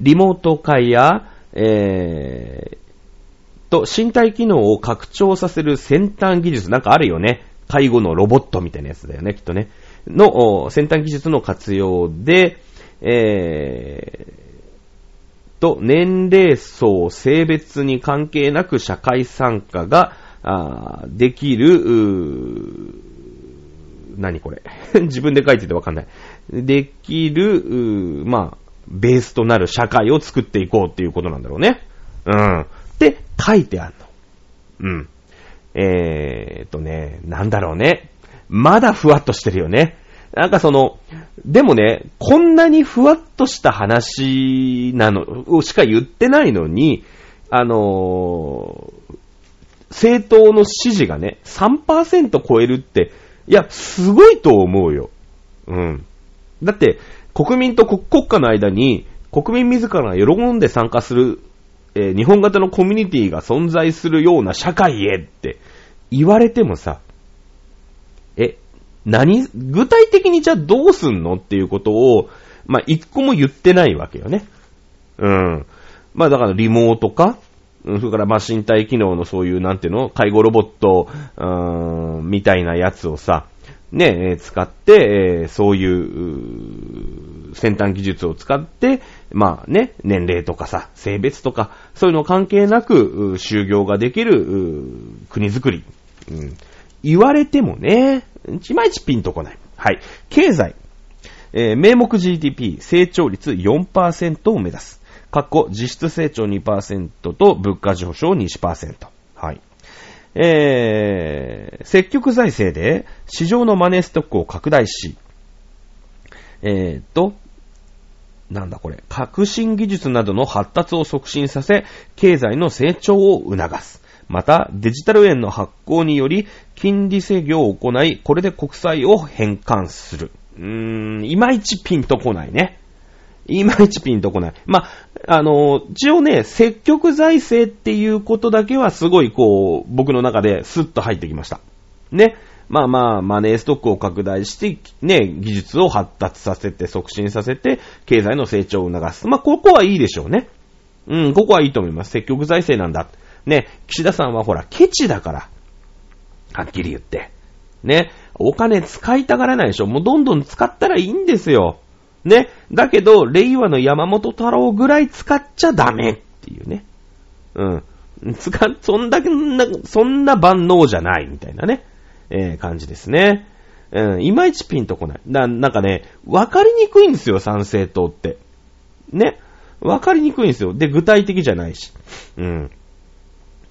リモート化や、えー、と、身体機能を拡張させる先端技術なんかあるよね。介護のロボットみたいなやつだよね、きっとね。の先端技術の活用で、えー、と、年齢層、性別に関係なく社会参加が、あできる、何これ 自分で書いててわかんない。できる、まあ、ベースとなる社会を作っていこうっていうことなんだろうね。うん。って書いてあるの。うん。えーとね、なんだろうね。まだふわっとしてるよね。なんかその、でもね、こんなにふわっとした話なの、しか言ってないのに、あのー、政党の支持がね、3%超えるって、いや、すごいと思うよ。うん。だって、国民と国家の間に、国民自らが喜んで参加する、えー、日本型のコミュニティが存在するような社会へって言われてもさ、え、何、具体的にじゃあどうすんのっていうことを、まあ、一個も言ってないわけよね。うん。まあ、だからリモートかうんそれからま身体機能のそういうなんていうの？介護ロボット、うーん、みたいなやつをさ、ね、使って、え、そういう先端技術を使って、まあね、年齢とかさ、性別とか、そういうの関係なく、就業ができる国づくり、うん。言われてもね、いまいちピンとこない。はい。経済。えー、名目 GDP 成長率4%を目指す。過去実質成長2%と物価上昇2%。はい。えー、積極財政で市場のマネーストックを拡大し、えーと、なんだこれ、革新技術などの発達を促進させ、経済の成長を促す。また、デジタル円の発行により、金利制御を行い、これで国債を返還する。うーん、いまいちピンとこないね。いまいちピンとこない。まあ、あの、一応ね、積極財政っていうことだけはすごいこう、僕の中でスッと入ってきました。ね。まあまあ、マネーストックを拡大して、ね、技術を発達させて、促進させて、経済の成長を促す。まあ、ここはいいでしょうね。うん、ここはいいと思います。積極財政なんだ。ね、岸田さんはほら、ケチだから。はっきり言って。ね、お金使いたがらないでしょ。もうどんどん使ったらいいんですよ。ね。だけど、令和の山本太郎ぐらい使っちゃダメっていうね。うん。使、そんだけ、そんな万能じゃないみたいなね、えー、感じですね。うん、いまいちピンとこない。な、なんかね、わかりにくいんですよ、参政党って。ね。わかりにくいんですよ。で、具体的じゃないし。うん。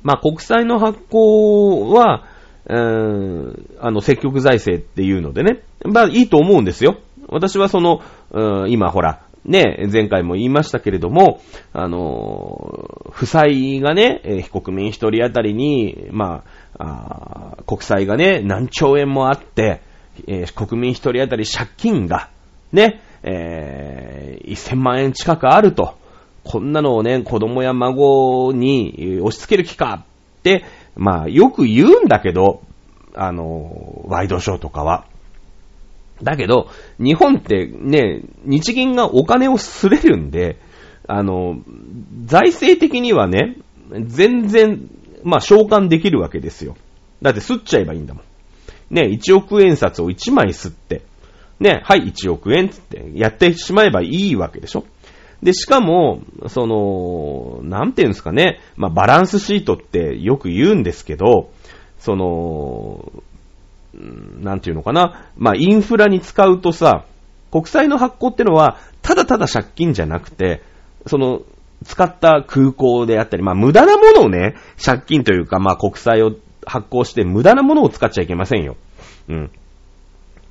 まあ、国債の発行は、うーん、あの、積極財政っていうのでね。まあ、いいと思うんですよ。私はその、うん、今ほら、ね、前回も言いましたけれども、あの、負債がね、えー、国民一人当たりに、まあ、あ国債がね、何兆円もあって、えー、国民一人当たり借金が、ね、えー、1000万円近くあると。こんなのをね、子供や孫に押し付ける気かって、まあ、よく言うんだけど、あの、ワイドショーとかは。だけど、日本ってね、日銀がお金をすれるんで、あの、財政的にはね、全然、まあ、召喚できるわけですよ。だって吸っちゃえばいいんだもん。ね、1億円札を1枚吸って、ね、はい、1億円つってやってしまえばいいわけでしょ。で、しかも、その、なんていうんですかね、まあ、バランスシートってよく言うんですけど、その、なんていうのかな。まあ、インフラに使うとさ、国債の発行ってのは、ただただ借金じゃなくて、その、使った空港であったり、まあ、無駄なものをね、借金というか、まあ、国債を発行して無駄なものを使っちゃいけませんよ。うん。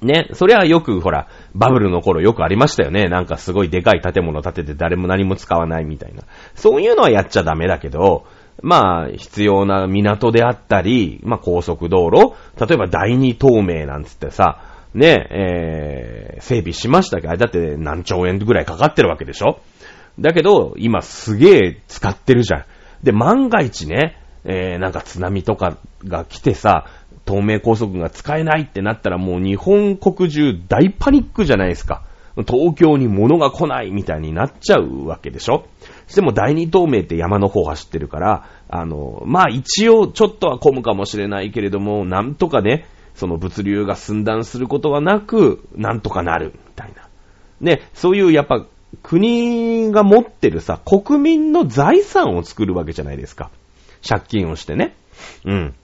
ね、それはよくほら、バブルの頃よくありましたよね。なんかすごいでかい建物建てて誰も何も使わないみたいな。そういうのはやっちゃダメだけど、まあ、必要な港であったり、まあ、高速道路、例えば第二透明なんつってさ、ね、えー、整備しましたけど、あれだって何兆円ぐらいかかってるわけでしょ？だけど、今すげえ使ってるじゃん。で、万が一ね、えー、なんか津波とかが来てさ、透明高速が使えないってなったらもう日本国中大パニックじゃないですか。東京に物が来ないみたいになっちゃうわけでしょしても第二透明って山の方走ってるから、あの、まあ一応ちょっとは混むかもしれないけれども、なんとかね、その物流が寸断することはなく、なんとかなる、みたいな。ね、そういうやっぱ国が持ってるさ、国民の財産を作るわけじゃないですか。借金をしてね。うん。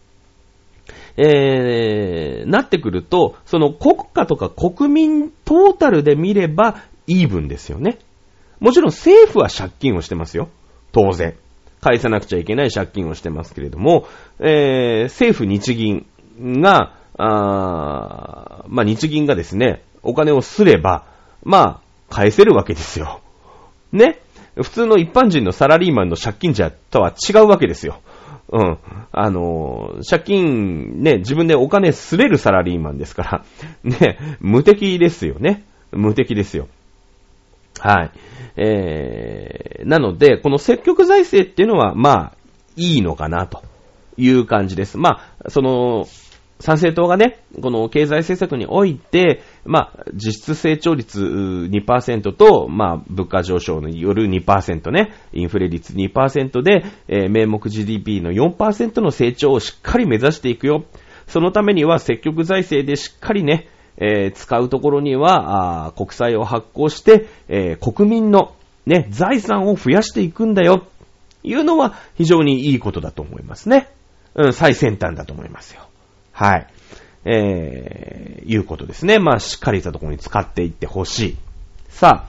えー、なってくると、その国家とか国民トータルで見ればイーブンですよね。もちろん政府は借金をしてますよ。当然。返さなくちゃいけない借金をしてますけれども、えー、政府日銀が、あまあ、日銀がですね、お金をすれば、まあ、返せるわけですよ。ね。普通の一般人のサラリーマンの借金者とは違うわけですよ。うん。あの借金、ね、自分でお金すれるサラリーマンですから、ね、無敵ですよね。無敵ですよ。はい。えー、なので、この積極財政っていうのは、まあ、いいのかなという感じです。まあ、その、参政党がね、この経済政策において、まあ、実質成長率2%と、まあ、物価上昇による2%ね、インフレ率2%で、えー、名目 GDP の4%の成長をしっかり目指していくよ。そのためには積極財政でしっかりね、えー、使うところには、国債を発行して、えー、国民のね、財産を増やしていくんだよ。いうのは非常にいいことだと思いますね。うん、最先端だと思いますよ。はい。えー、いうことですね。まあ、しっかりしたところに使っていってほしい。さ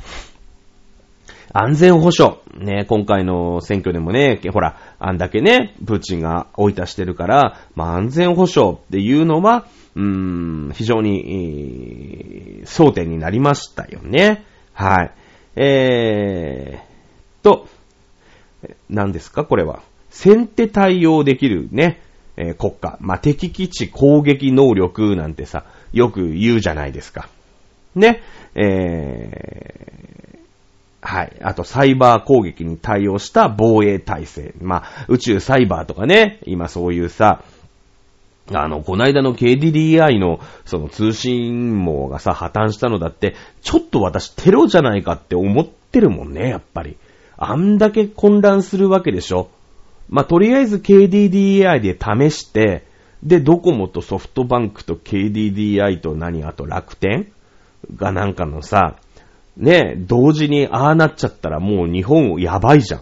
あ、安全保障。ね、今回の選挙でもね、ほら、あんだけね、プーチンが追い出してるから、まあ、安全保障っていうのは、うーん、非常に、争点になりましたよね。はい。えー、と、何ですか？これは。先手対応できるね、えー、国家。まあ、敵基地攻撃能力なんてさ、よく言うじゃないですか。ね。えー、はい。あと、サイバー攻撃に対応した防衛体制。まあ、宇宙サイバーとかね、今そういうさ、あの、こないだの KDDI の、その通信網がさ、破綻したのだって、ちょっと私テロじゃないかって思ってるもんね、やっぱり。あんだけ混乱するわけでしょ。まあ、とりあえず KDDI で試して、で、ドコモとソフトバンクと KDDI と何、あと楽天がなんかのさ、ね、同時にああなっちゃったらもう日本やばいじゃん。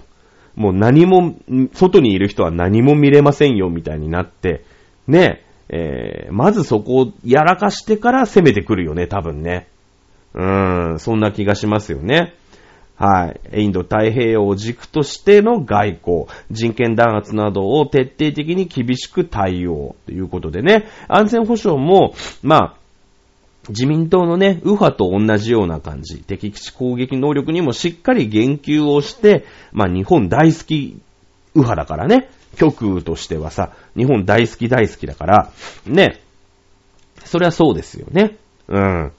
もう何も、外にいる人は何も見れませんよみたいになって、ね、えー、まずそこをやらかしてから攻めてくるよね、多分ね。うーん、そんな気がしますよね。はい。インド太平洋を軸としての外交、人権弾圧などを徹底的に厳しく対応ということでね、安全保障も、まあ、自民党のね、右派と同じような感じ、敵基地攻撃能力にもしっかり言及をして、まあ日本大好き右派だからね、極右としてはさ、日本大好き大好きだから、ね、それはそうですよね。うん。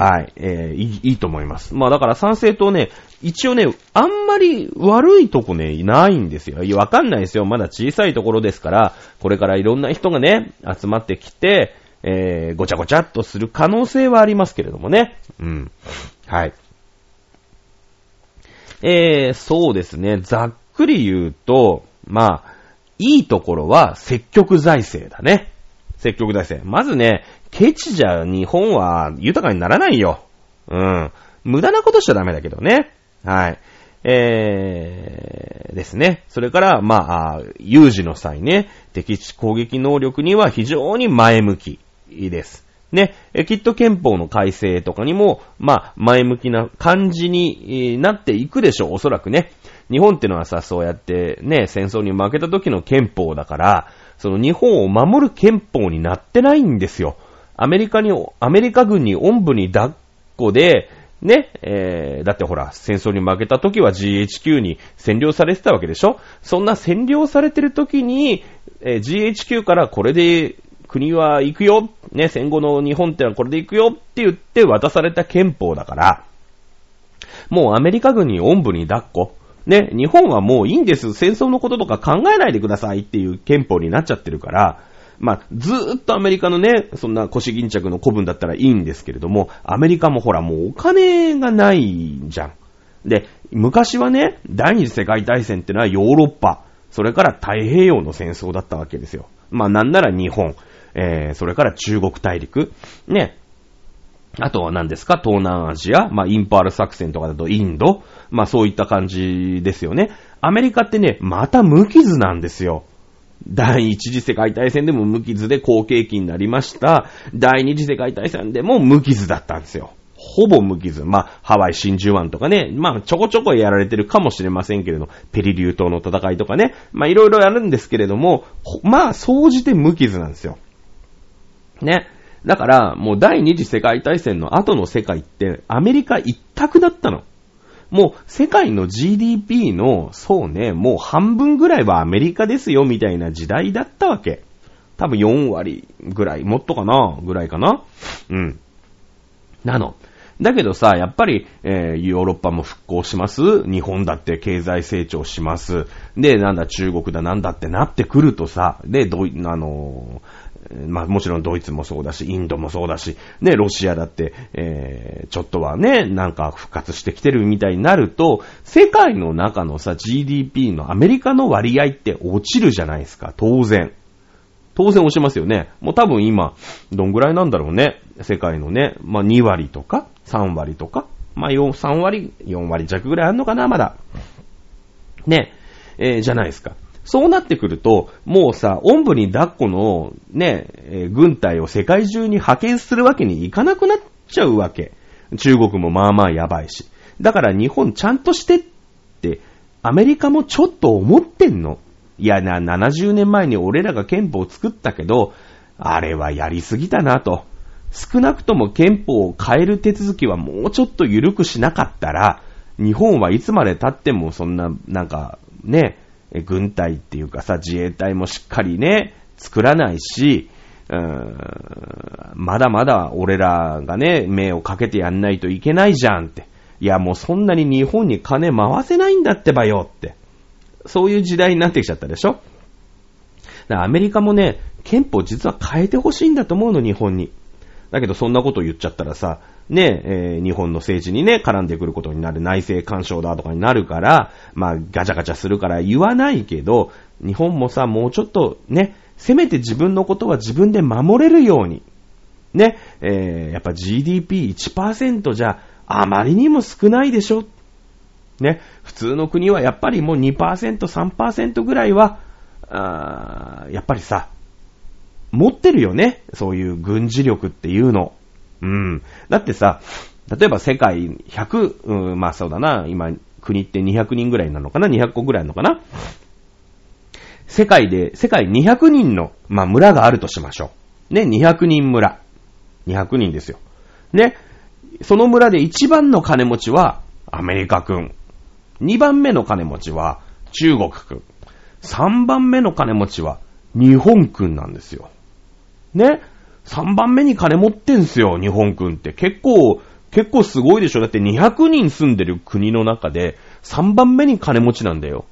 はい、えー、いい、いいと思います。まあだから賛成党ね、一応ね、あんまり悪いとこね、ないんですよ。いや、わかんないですよ。まだ小さいところですから、これからいろんな人がね、集まってきて、えー、ごちゃごちゃっとする可能性はありますけれどもね。うん。はい。えー、そうですね。ざっくり言うと、まあ、いいところは積極財政だね。積極財政。まずね、ケチじゃ日本は豊かにならないよ。うん。無駄なことしちゃダメだけどね。はい。えー、ですね。それから、まあ、有事の際ね、敵地攻撃能力には非常に前向きです。ね、えきっと憲法の改正とかにも、まあ、前向きな感じになっていくでしょう、おそらくね。日本ってのはさ、そうやってね、戦争に負けた時の憲法だから、その日本を守る憲法になってないんですよ。アメリカに、アメリカ軍におんぶに抱っこで、ね、えー、だってほら、戦争に負けた時は GHQ に占領されてたわけでしょ？そんな占領されてる時に、えー、GHQ からこれで国は行くよ、ね、戦後の日本ってのはこれで行くよって言って渡された憲法だから、もうアメリカ軍におんぶに抱っこ、ね、日本はもういいんです。戦争のこととか考えないでくださいっていう憲法になっちゃってるから、まあ、ずーっとアメリカのね、そんな腰巾着の古文だったらいいんですけれども、アメリカもほらもうお金がないじゃん。で、昔はね、第二次世界大戦ってのはヨーロッパ、それから太平洋の戦争だったわけですよ。まあなんなら日本、えー、それから中国大陸、ね、あとは何ですか？東南アジアまあ、インパール作戦とかだとインドまあ、そういった感じですよね。アメリカってね、また無傷なんですよ。第一次世界大戦でも無傷で好景気になりました。第二次世界大戦でも無傷だったんですよ。ほぼ無傷。まあ、ハワイ真珠湾とかね、まあ、ちょこちょこやられてるかもしれませんけれど、ペリリュー島の戦いとかね、まあ、いろいろやるんですけれども、まあ、総じて無傷なんですよ。ね。だから、もう第二次世界大戦の後の世界って、アメリカ一択だったの。もう世界の GDP の、そうね、もう半分ぐらいはアメリカですよ、みたいな時代だったわけ。多分4割ぐらい、もっとかなぐらいかなうん。なの。だけどさ、やっぱり、えー、ヨーロッパも復興します。日本だって経済成長します。で、なんだ中国だなんだってなってくるとさ、で、ど、あのまあもちろんドイツもそうだし、インドもそうだし、ね、ロシアだって、えー、ちょっとはね、なんか復活してきてるみたいになると、世界の中のさ、GDP のアメリカの割合って落ちるじゃないですか、当然。当然落ちますよね。もう多分今、どんぐらいなんだろうね。世界のね、まあ2割とか、3割とか、まあ4、3割、4割弱ぐらいあんのかな、まだ。ね、えー、じゃないですか。そうなってくると、もうさ、おんぶに抱っこのね、えー、軍隊を世界中に派遣するわけにいかなくなっちゃうわけ。中国もまあまあやばいし。だから日本ちゃんとしてって、アメリカもちょっと思ってんの。いやな、70年前に俺らが憲法を作ったけど、あれはやりすぎたなと。少なくとも憲法を変える手続きはもうちょっと緩くしなかったら、日本はいつまで経ってもそんな、なんか、ね、軍隊っていうかさ、自衛隊もしっかりね、作らないし、うーんまだまだ俺らがね、目をかけてやんないといけないじゃんって。いや、もうそんなに日本に金回せないんだってばよって。そういう時代になってきちゃったでしょ？アメリカもね、憲法実は変えてほしいんだと思うの、日本に。だけどそんなこと言っちゃったらさ、ね、えー、日本の政治にね、絡んでくることになる内政干渉だとかになるから、まあ、ガチャガチャするから言わないけど、日本もさ、もうちょっとね、せめて自分のことは自分で守れるように、ね、えー、やっぱ GDP1% じゃ、あまりにも少ないでしょ。ね、普通の国はやっぱりもう2%、3%ぐらいは、あやっぱりさ、持ってるよね。そういう軍事力っていうの。うん。だってさ、例えば世界100、うん、まあそうだな、今、国って200人ぐらいなのかな ?200 個ぐらいなのかな？世界で、世界200人の、まあ村があるとしましょう。ね、200人村。200人ですよ。ね、その村で一番の金持ちはアメリカ君。二番目の金持ちは中国君。三番目の金持ちは日本君なんですよ。ね。3番目に金持ってんすよ、日本君って。結構、結構すごいでしょ。だって200人住んでる国の中で、3番目に金持ちなんだよ。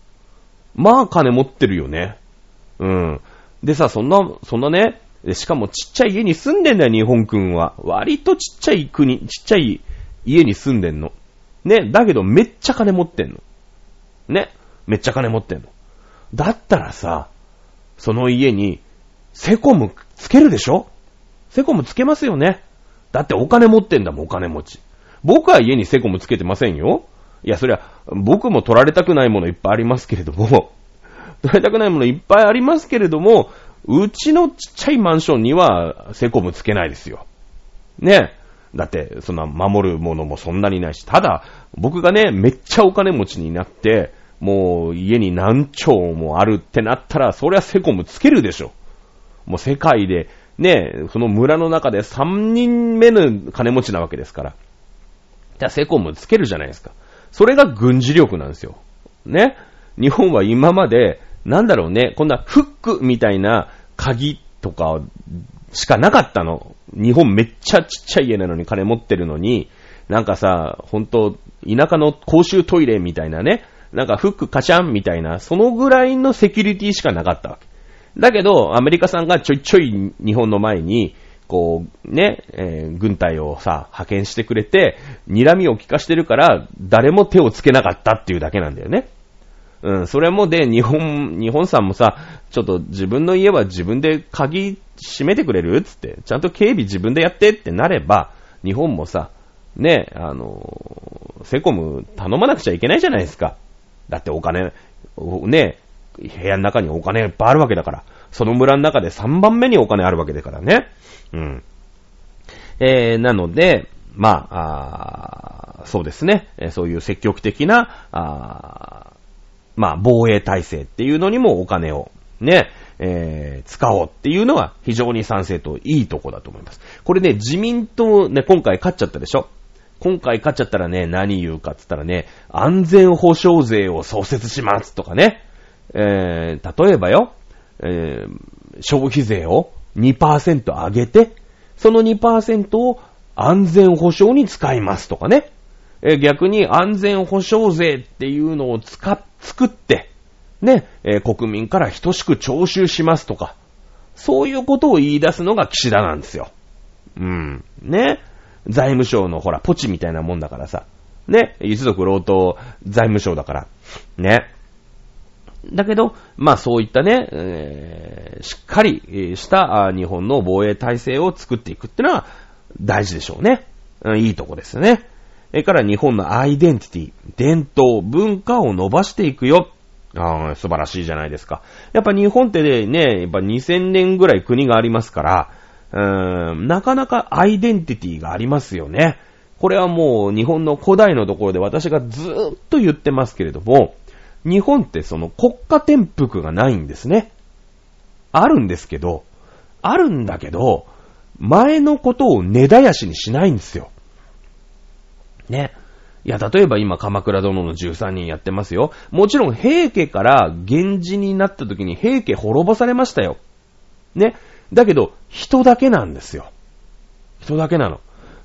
まあ金持ってるよね。うん。でさ、そんな、そんなね、しかもちっちゃい家に住んでんだよ、日本君は。割とちっちゃい国、ちっちゃい家に住んでんの。ね、だけどめっちゃ金持ってんの。ね、めっちゃ金持ってんの。だったらさ、その家に、セコムつけるでしょ？セコムつけますよね。だってお金持ってんだもん、お金持ち。僕は家にセコムつけてませんよ。いや、そりゃ、僕も取られたくないものいっぱいありますけれども、取られたくないものいっぱいありますけれども、うちのちっちゃいマンションにはセコムつけないですよ。ね。だって、そんな守るものもそんなにないし、ただ、僕がね、めっちゃお金持ちになって、もう家に何兆もあるってなったら、そりゃセコムつけるでしょ。もう世界でね、その村の中で3人目の金持ちなわけですから。じゃあセコムつけるじゃないですか。それが軍事力なんですよ。ね。日本は今まで、なんだろうね、こんなフックみたいな鍵とかしかなかったの。日本めっちゃちっちゃい家なのに金持ってるのに、なんかさ、ほんと、田舎の公衆トイレみたいなね、なんかフックカチャンみたいな、そのぐらいのセキュリティしかなかったわけ。だけど、アメリカさんがちょいちょい日本の前に、こう、ね、えー、軍隊をさ、派遣してくれて、睨みを利かしてるから、誰も手をつけなかったっていうだけなんだよね。うん、それもで、日本、日本さんもさ、ちょっと自分の家は自分で鍵閉めてくれる？つって、ちゃんと警備自分でやってってなれば、日本もさ、ね、あの、セコム頼まなくちゃいけないじゃないですか。だってお金、ね、部屋の中にお金いっぱいあるわけだから。その村の中で3番目にお金あるわけだからね。うん。えー、なので、まあ、あそうですねえ、そういう積極的な、あまあ、防衛体制っていうのにもお金を、ね、えー、使おうっていうのは非常に賛成といいとこだと思います。これね、自民党ね、今回勝っちゃったでしょ？今回勝っちゃったらね、何言うかって言ったらね、安全保障税を創設しますとかね、えー、例えばよ、えー、消費税を2%上げて、その2%を安全保障に使いますとかね。え、逆に安全保障税っていうのを使っ、作って、ね、え、国民から等しく徴収しますとか、そういうことを言い出すのが岸田なんですよ。うん。ね。財務省のほら、ポチみたいなもんだからさ。ね。一族労働財務省だから。ね。だけど、まあそういったね、えー、しっかりした日本の防衛体制を作っていくっていうのは大事でしょうね。うんいいとこですね。それから日本のアイデンティティ、伝統、文化を伸ばしていくよ。あ素晴らしいじゃないですか。やっぱ日本ってね、やっぱ2000年ぐらい国がありますから、うーん、なかなかアイデンティティがありますよね。これはもう日本の古代のところで私がずーっと言ってますけれども、日本ってその国家転覆がないんですね。あるんですけど、あるんだけど、前のことを根絶やしにしないんですよ。ね。いや、例えば今、鎌倉殿の13人やってますよ。もちろん、平家から源氏になった時に平家滅ぼされましたよ。ね。だけど、人だけなんですよ。人だけなの。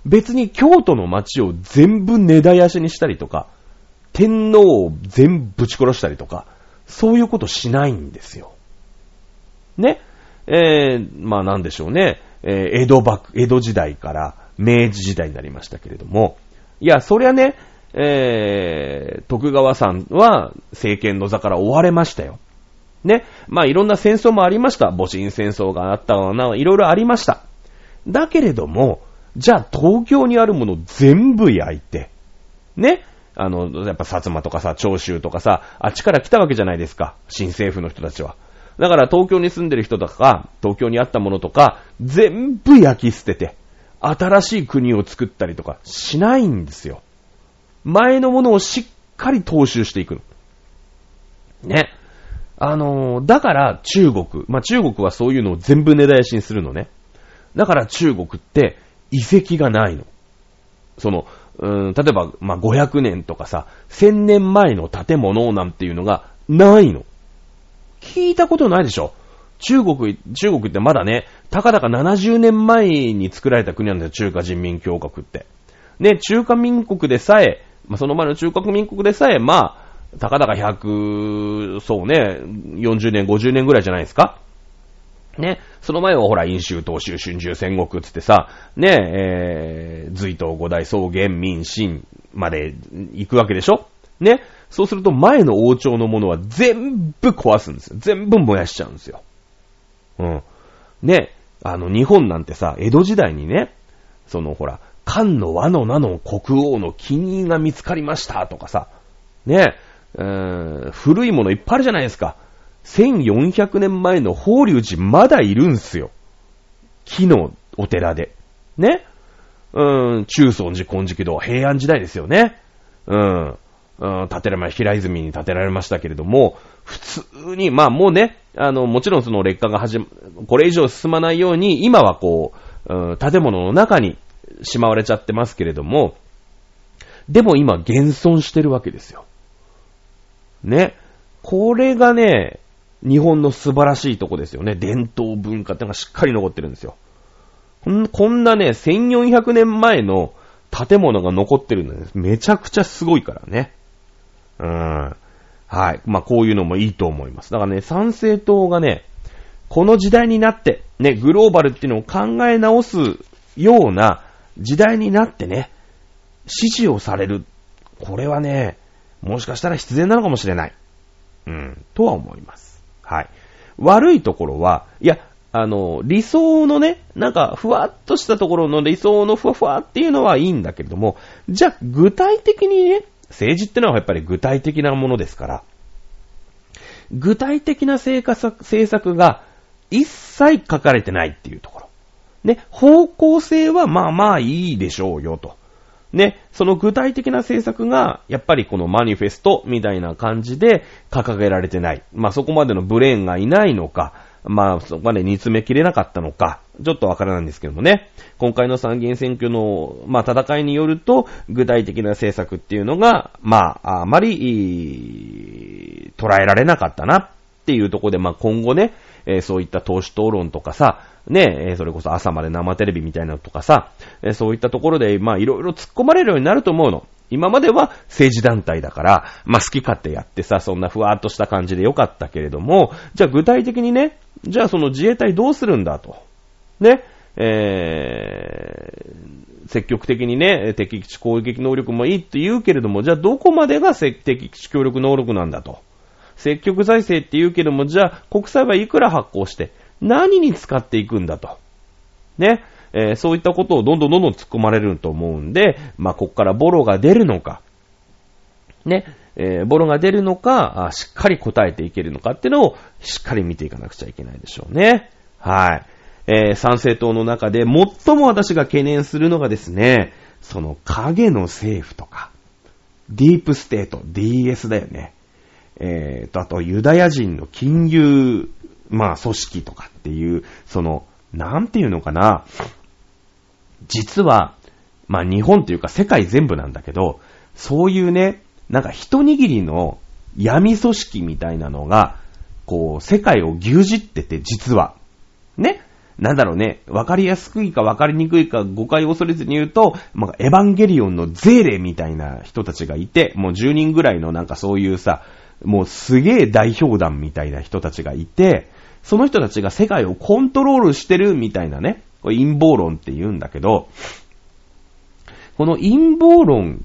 別に京都の町を全部根絶やしにしたりとか、天皇を全部ぶち殺したりとか、そういうことしないんですよ。ね？えー、まあなんでしょうね。えー、江戸幕、江戸時代から明治時代になりましたけれども、いや、そりゃね、えー、徳川さんは政権の座から追われましたよ。ね？まあいろんな戦争もありました。戊辰戦争があったな、いろいろありました。だけれども、じゃあ東京にあるもの全部焼いて、ね？あの、やっぱ薩摩とかさ、長州とかさ、あっちから来たわけじゃないですか。新政府の人たちは。だから東京に住んでる人とか、東京にあったものとか、全部焼き捨てて、新しい国を作ったりとかしないんですよ。前のものをしっかり踏襲していくの。ね。あのー、だから中国、まあ、中国はそういうのを全部根絶やしにするのね。だから中国って遺跡がないの。その、うん、例えば、まあ、500年とかさ、1000年前の建物なんていうのがないの。聞いたことないでしょ中国、中国ってまだね、たかだか70年前に作られた国なんだよ、中華人民共和国って。ね、中華民国でさえ、まあ、その前の中華民国でさえ、まあ、たかだか100、そうね、40年、50年ぐらいじゃないですかね、その前はほら、飲州、東州、春秋、戦国つってさ、ね、えー、隋唐五代、草原、民、秦まで行くわけでしょ？ね。そうすると前の王朝のものは全部壊すんですよ。全部燃やしちゃうんですよ。うん。ね、あの、日本なんてさ、江戸時代にね、そのほら、漢の和の名の国王の金印が見つかりましたとかさ、ね、えー、古いものいっぱいあるじゃないですか。1400年前の法隆寺まだいるんすよ。木のお寺で。ね？うん、中尊寺、金色堂、平安時代ですよね。うん。うん、建てられま、平泉に建てられましたけれども、普通に、まあもうね、あの、もちろんその劣化が始ま、これ以上進まないように、今はこう、うん、建物の中にしまわれちゃってますけれども、でも今現存してるわけですよ。ね？これがね、日本の素晴らしいとこですよね。伝統文化ってのがしっかり残ってるんですよ。こんなね、1400年前の建物が残ってるのです、めちゃくちゃすごいからね。うん。はい。まあ、こういうのもいいと思います。だからね、参政党がね、この時代になって、ね、グローバルっていうのを考え直すような時代になってね、支持をされる。これはね、もしかしたら必然なのかもしれない。うん、とは思います。はい。悪いところは、いや、あの、理想のね、なんか、ふわっとしたところの理想のふわふわっていうのはいいんだけれども、じゃあ、具体的にね、政治ってのはやっぱり具体的なものですから、具体的な政策が一切書かれてないっていうところ。ね、方向性はまあまあいいでしょうよと。ね、その具体的な政策が、やっぱりこのマニフェストみたいな感じで掲げられてない。まあそこまでのブレーンがいないのか、まあそこまで煮詰めきれなかったのか、ちょっとわからないんですけどもね。今回の参議院選挙の、まあ戦いによると、具体的な政策っていうのが、まあ、あまり、捉えられなかったなっていうところで、まあ今後ね、えー、そういった党首討論とかさ、ね、え、それこそ朝まで生テレビみたいなのとかさ、え、そういったところで、まあいろいろ突っ込まれるようになると思うの。今までは政治団体だから、まあ好き勝手やってさ、そんなふわーっとした感じでよかったけれども、じゃあ具体的にね、じゃあその自衛隊どうするんだと。ね、えー、積極的にね、敵基地攻撃能力もいいって言うけれども、じゃあどこまでが敵基地協力能力なんだと。積極財政って言うけども、じゃあ国債はいくら発行して、何に使っていくんだと。ね。えー、そういったことをどんどんどんどん突っ込まれると思うんで、まあ、こっからボロが出るのか、ね、えー、ボロが出るのかしっかり答えていけるのかっていうのを、しっかり見ていかなくちゃいけないでしょうね。はい。えー、参政党の中で最も私が懸念するのがですね、その影の政府とか、ディープステート、DS だよね。えーと、あとユダヤ人の金融、まあ組織とかっていう、その、なんていうのかな、実は、まあ日本というか世界全部なんだけど、そういうね、なんか一握りの闇組織みたいなのが、こう、世界を牛耳ってて、実は。ね。なんだろうね、わかりやすくいかわかりにくいか誤解を恐れずに言うと、まあ、エヴァンゲリオンのゼーレみたいな人たちがいて、もう10人ぐらいのなんかそういうさ、もうすげえ代表団みたいな人たちがいて、その人たちが世界をコントロールしてるみたいなね、これ陰謀論って言うんだけど、この陰謀論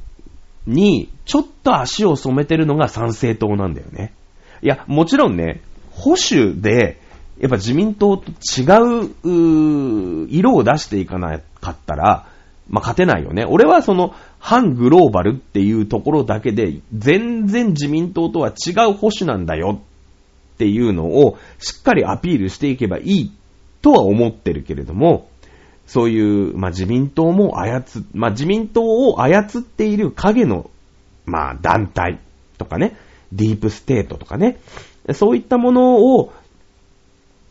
にちょっと足を染めてるのが参政党なんだよね。いや、もちろんね、保守で、やっぱ自民党と違う、う色を出していかなかったら、まあ、勝てないよね。俺はその、反グローバルっていうところだけで、全然自民党とは違う保守なんだよっていうのをしっかりアピールしていけばいいとは思ってるけれども、そういう、まあ、自民党も操、まあ、自民党を操っている影の、まあ、団体とかね、ディープステートとかね、そういったものを、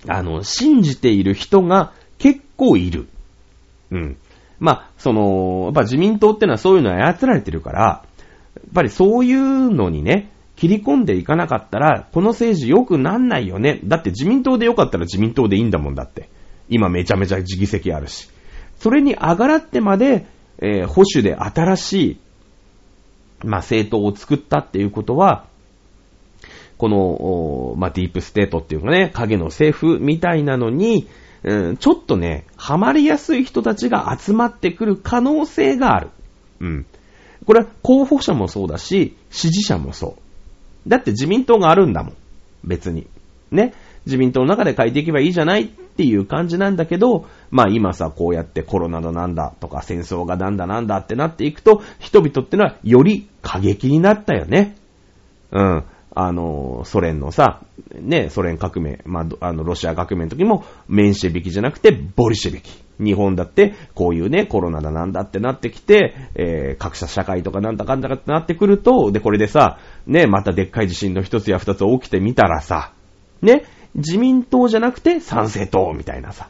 あの、信じている人が結構いる。うん。まあ、その、やっぱ自民党ってのはそういうのは操られてるから、やっぱりそういうのにね、切り込んでいかなかったら、この政治良くなんないよね。だって自民党で良かったら自民党でいいんだもんだって。今めちゃめちゃ自議席あるし。それに上がらってまで、えー、保守で新しい、まあ、政党を作ったっていうことは、この、まあ、ディープステートっていうかね、影の政府みたいなのに、うん、ちょっとね、ハマりやすい人たちが集まってくる可能性がある。うん。これは候補者もそうだし、支持者もそう。だって自民党があるんだもん。別に。ね。自民党の中で変えていけばいいじゃないっていう感じなんだけど、まあ今さ、こうやってコロナだなんだとか戦争がなんだなんだってなっていくと、人々ってのはより過激になったよね。うん。あの、ソ連のさ、ね、ソ連革命、まあ、あの、ロシア革命の時も、メンシェビキじゃなくて、ボリシェビキ。日本だって、こういうね、コロナだなんだってなってきて、えー、格差社会とかなんだかんだかってなってくると、で、これでさ、ね、またでっかい地震の一つや二つ起きてみたらさ、ね、自民党じゃなくて参政党みたいなさ、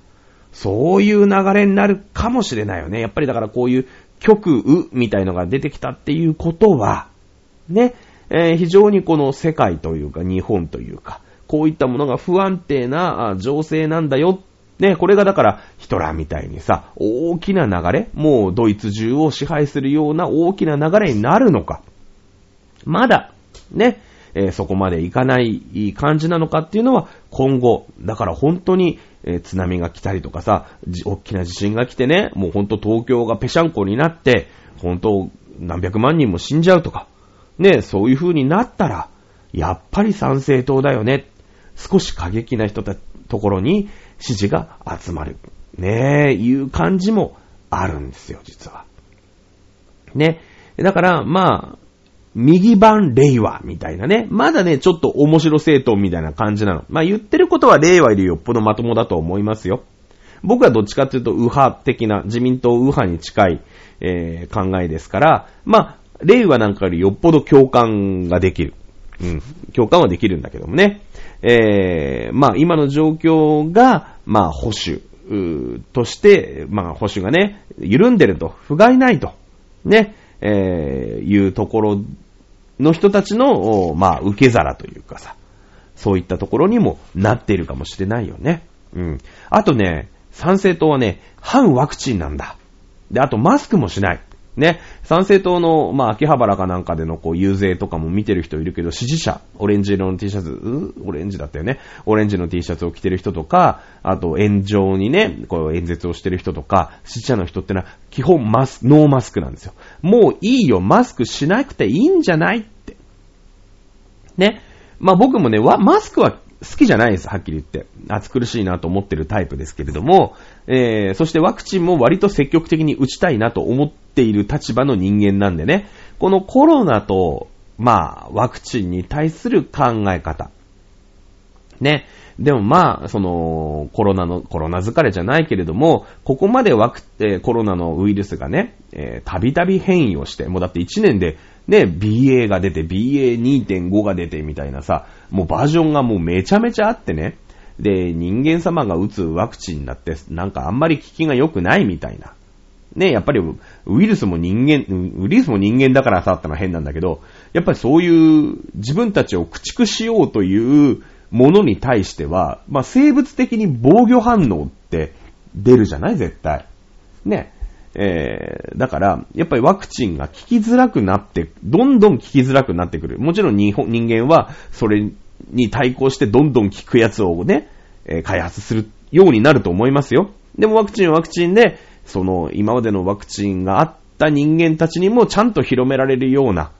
そういう流れになるかもしれないよね。やっぱりだからこういう極右みたいのが出てきたっていうことは、ね、えー、非常にこの世界というか日本というか、こういったものが不安定な情勢なんだよ。ね、これがだからヒトラーみたいにさ、大きな流れ、もうドイツ中を支配するような大きな流れになるのか。まだ、ね、えー、そこまでいかない感じなのかっていうのは今後、だから本当に、えー、津波が来たりとかさ、大きな地震が来てね、もう本当東京がぺしゃんこになって、本当何百万人も死んじゃうとか、ね、そういう風になったら、やっぱり参政党だよね。少し過激な人たところに、支持が集まる。ねえ、いう感じもあるんですよ、実は。ね。だから、まあ、右版令和みたいなね。まだね、ちょっと面白政党みたいな感じなの。まあ言ってることは令和よりよっぽどまともだと思いますよ。僕はどっちかっていうと右派的な、自民党右派に近い、えー、考えですから、まあ、令和なんかよりよっぽど共感ができる。うん。共感はできるんだけどもね。えー、まあ今の状況が、まあ保守、として、まあ保守がね、緩んでると、不甲斐ないと、ね、えー、いうところの人たちの、まあ、受け皿というかさ、そういったところにもなっているかもしれないよね。うん。あとね、参政党はね、反ワクチンなんだ。で、あとマスクもしない。ね、参政党の、まあ、秋葉原かなんかでの、こう、遊説とかも見てる人いるけど、支持者、オレンジ色の T シャツ、うオレンジだったよね。オレンジの T シャツを着てる人とか、あと、壇上にね、こう、演説をしてる人とか、支持者の人ってのは、基本マス、ノーマスクなんですよ。もういいよ、マスクしなくていいんじゃないって。ね。まあ、僕もね、マスクは好きじゃないです、はっきり言って。暑苦しいなと思ってるタイプですけれども、えー、そしてワクチンも割と積極的に打ちたいなと思っている立場の人間なんでね、このコロナと、まあ、ワクチンに対する考え方。ね。でもまあ、その、コロナの、コロナ疲れじゃないけれども、ここまでワク、えー、コロナのウイルスがね、えー、たびたび変異をして、もうだって1年でね、BA が出て、BA2.5 が出てみたいなさ、もうバージョンがもうめちゃめちゃあってね。で、人間様が打つワクチンだって、なんかあんまり効きが良くないみたいな。ね、やっぱりウイルスも人間、ウイルスも人間だからさってのは変なんだけど、やっぱりそういう自分たちを駆逐しようというものに対しては、まあ生物的に防御反応って出るじゃない？絶対。ね。えー、だから、やっぱりワクチンが効きづらくなって、どんどん効きづらくなってくる。もちろん日本人間は、それに対抗してどんどん効くやつをね、えー、開発するようになると思いますよ。でもワクチンはワクチンで、その、今までのワクチンがあった人間たちにもちゃんと広められるような、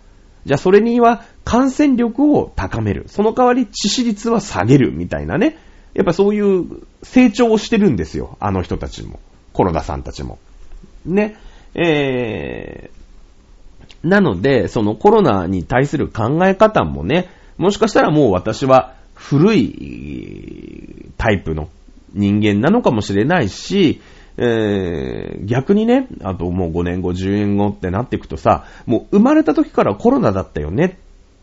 じゃあそれには感染力を高める。その代わり致死率は下げるみたいなね。やっぱそういう成長をしてるんですよ。あの人たちも。コロナさんたちも。ね。えー、なので、そのコロナに対する考え方もね、もしかしたらもう私は古いタイプの人間なのかもしれないし、えー、逆にね、あともう5年後、10年後ってなっていくとさ、もう生まれた時からコロナだったよね。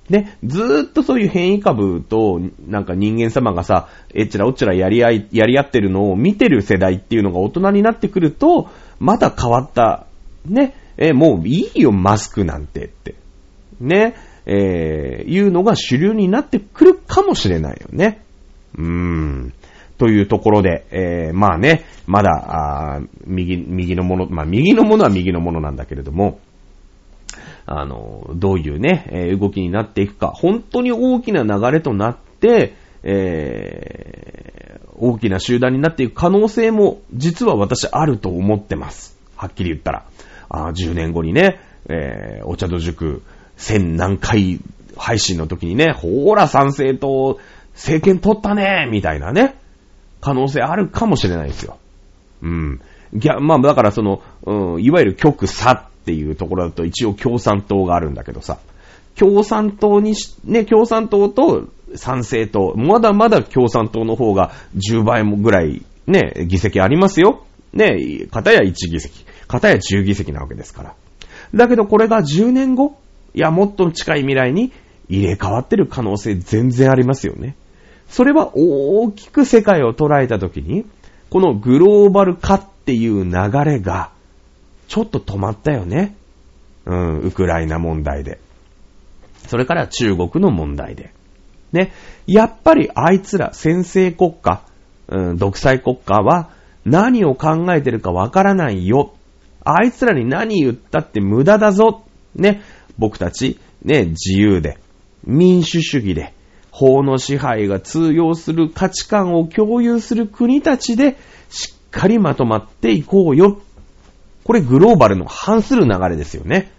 ね、ずーっとそういう変異株と、なんか人間様がさ、えっちらおっちらやり合い、やり合ってるのを見てる世代っていうのが大人になってくると、また変わった、ね、えもういいよ、マスクなんてって。ね、えー、いうのが主流になってくるかもしれないよね。うーん。というところで、えー、まあね、まだ、あ右、右のもの、まあ右のものは右のものなんだけれども、あの、どういうね、え、動きになっていくか、本当に大きな流れとなって、え、大きな集団になっていく可能性も、実は私あると思ってます。はっきり言ったら。あ10年後にね、えー、お茶戸塾、千何回配信の時にね、ほーら賛成と政権取ったねみたいなね、可能性あるかもしれないですよ。うん。ぎゃ、まあだからその、うん、いわゆる極左っていうところだと一応共産党があるんだけどさ、共産党にし、ね、共産党と賛成党、まだまだ共産党の方が10倍もぐらいね、議席ありますよ。ね、片や1議席、片や10議席なわけですから。だけどこれが10年後、いや、もっと近い未来に入れ替わってる可能性全然ありますよね。それは大きく世界を捉えたときに、このグローバル化っていう流れが、ちょっと止まったよね。うん、ウクライナ問題で。それから中国の問題で。ね。やっぱりあいつら先制国家、うん、独裁国家は何を考えてるかわからないよ。あいつらに何言ったって無駄だぞ。ね。僕たち、ね、自由で、民主主義で、法の支配が通用する価値観を共有する国たちで、しっかりまとまっていこうよ。これグローバルの反する流れですよね。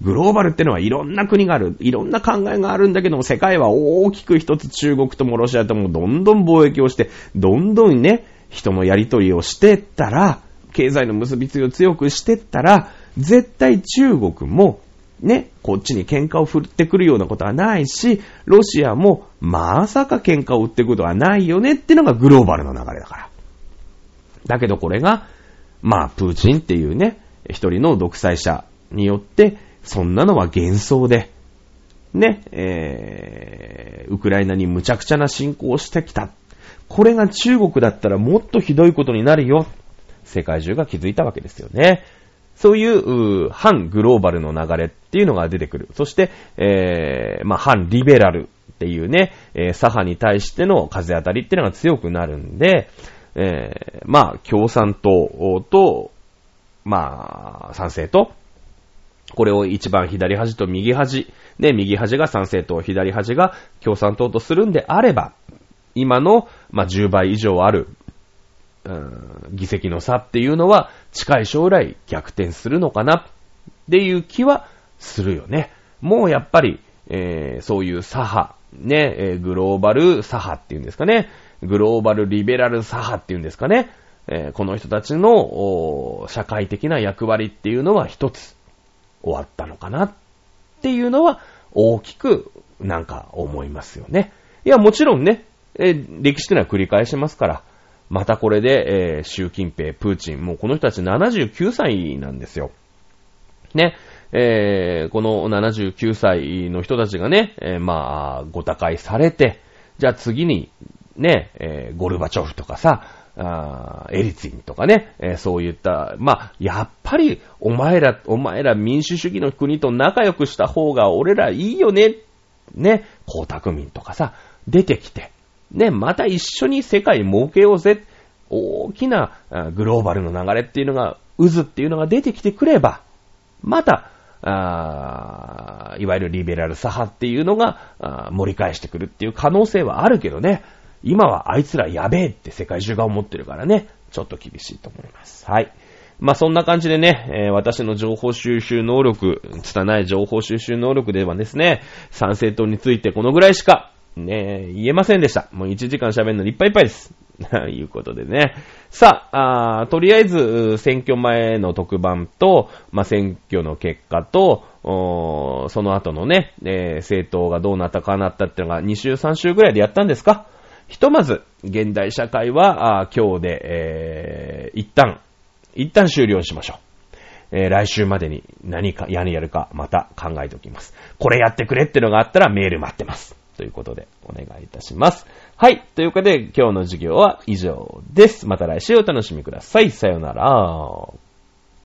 グローバルってのはいろんな国がある、いろんな考えがあるんだけども、世界は大きく一つ中国ともロシアともどんどん貿易をして、どんどんね、人のやりとりをしてったら、経済の結びつきを強くしてったら、絶対中国も、ね、こっちに喧嘩を振ってくるようなことはないし、ロシアもまさか喧嘩を売ってくことはないよねってのがグローバルの流れだから。だけどこれが、まあ、プーチンっていうね、一人の独裁者によって、そんなのは幻想で、ね、えー、ウクライナに無茶苦茶な侵攻をしてきた。これが中国だったらもっとひどいことになるよ。世界中が気づいたわけですよね。そういう、う反グローバルの流れっていうのが出てくる。そして、えー、まあ、反リベラルっていうね、えー、左派に対しての風当たりっていうのが強くなるんで、えー、まあ、共産党と、まあ、賛成と、これを一番左端と右端、で、右端が賛成党、左端が共産党とするんであれば、今の、まあ、10倍以上ある、うん、議席の差っていうのは、近い将来逆転するのかなっていう気はするよね。もうやっぱり、えー、そういう左派、ね、えー、グローバル左派っていうんですかね。グローバルリベラル左派っていうんですかね。えー、この人たちの社会的な役割っていうのは一つ終わったのかなっていうのは大きくなんか思いますよね。いや、もちろんね、え、歴史というのは繰り返しますから、またこれで、えー、習近平、プーチン、もうこの人たち79歳なんですよ。ね。えー、この79歳の人たちがね、えー、まあ、ご他会されて、じゃあ次に、ね、えー、ゴルバチョフとかさ、あエリツィンとかね、えー、そういった、まあ、やっぱり、お前ら、お前ら民主主義の国と仲良くした方が俺らいいよね、ね、江沢民とかさ、出てきて、ね、また一緒に世界儲けようぜ、大きなグローバルの流れっていうのが、渦っていうのが出てきてくれば、また、あいわゆるリベラル左派っていうのが盛り返してくるっていう可能性はあるけどね、今はあいつらやべえって世界中が思ってるからね、ちょっと厳しいと思います。はい。まあ、そんな感じでね、えー、私の情報収集能力、拙い情報収集能力ではですね、参政党についてこのぐらいしか、ね、言えませんでした。もう1時間喋るのにいっぱいいっぱいです。と いうことでね。さあ、あとりあえず、選挙前の特番と、まあ、選挙の結果と、その後のね、えー、政党がどうなったかなったっていうのが2週3週ぐらいでやったんですか？ひとまず、現代社会は、あ今日で、えー、一旦、一旦終了しましょう。えー、来週までに何か、何やるか、また考えておきます。これやってくれってのがあったらメール待ってます。ということで、お願いいたします。はい。ということで、今日の授業は以上です。また来週お楽しみください。さよなら。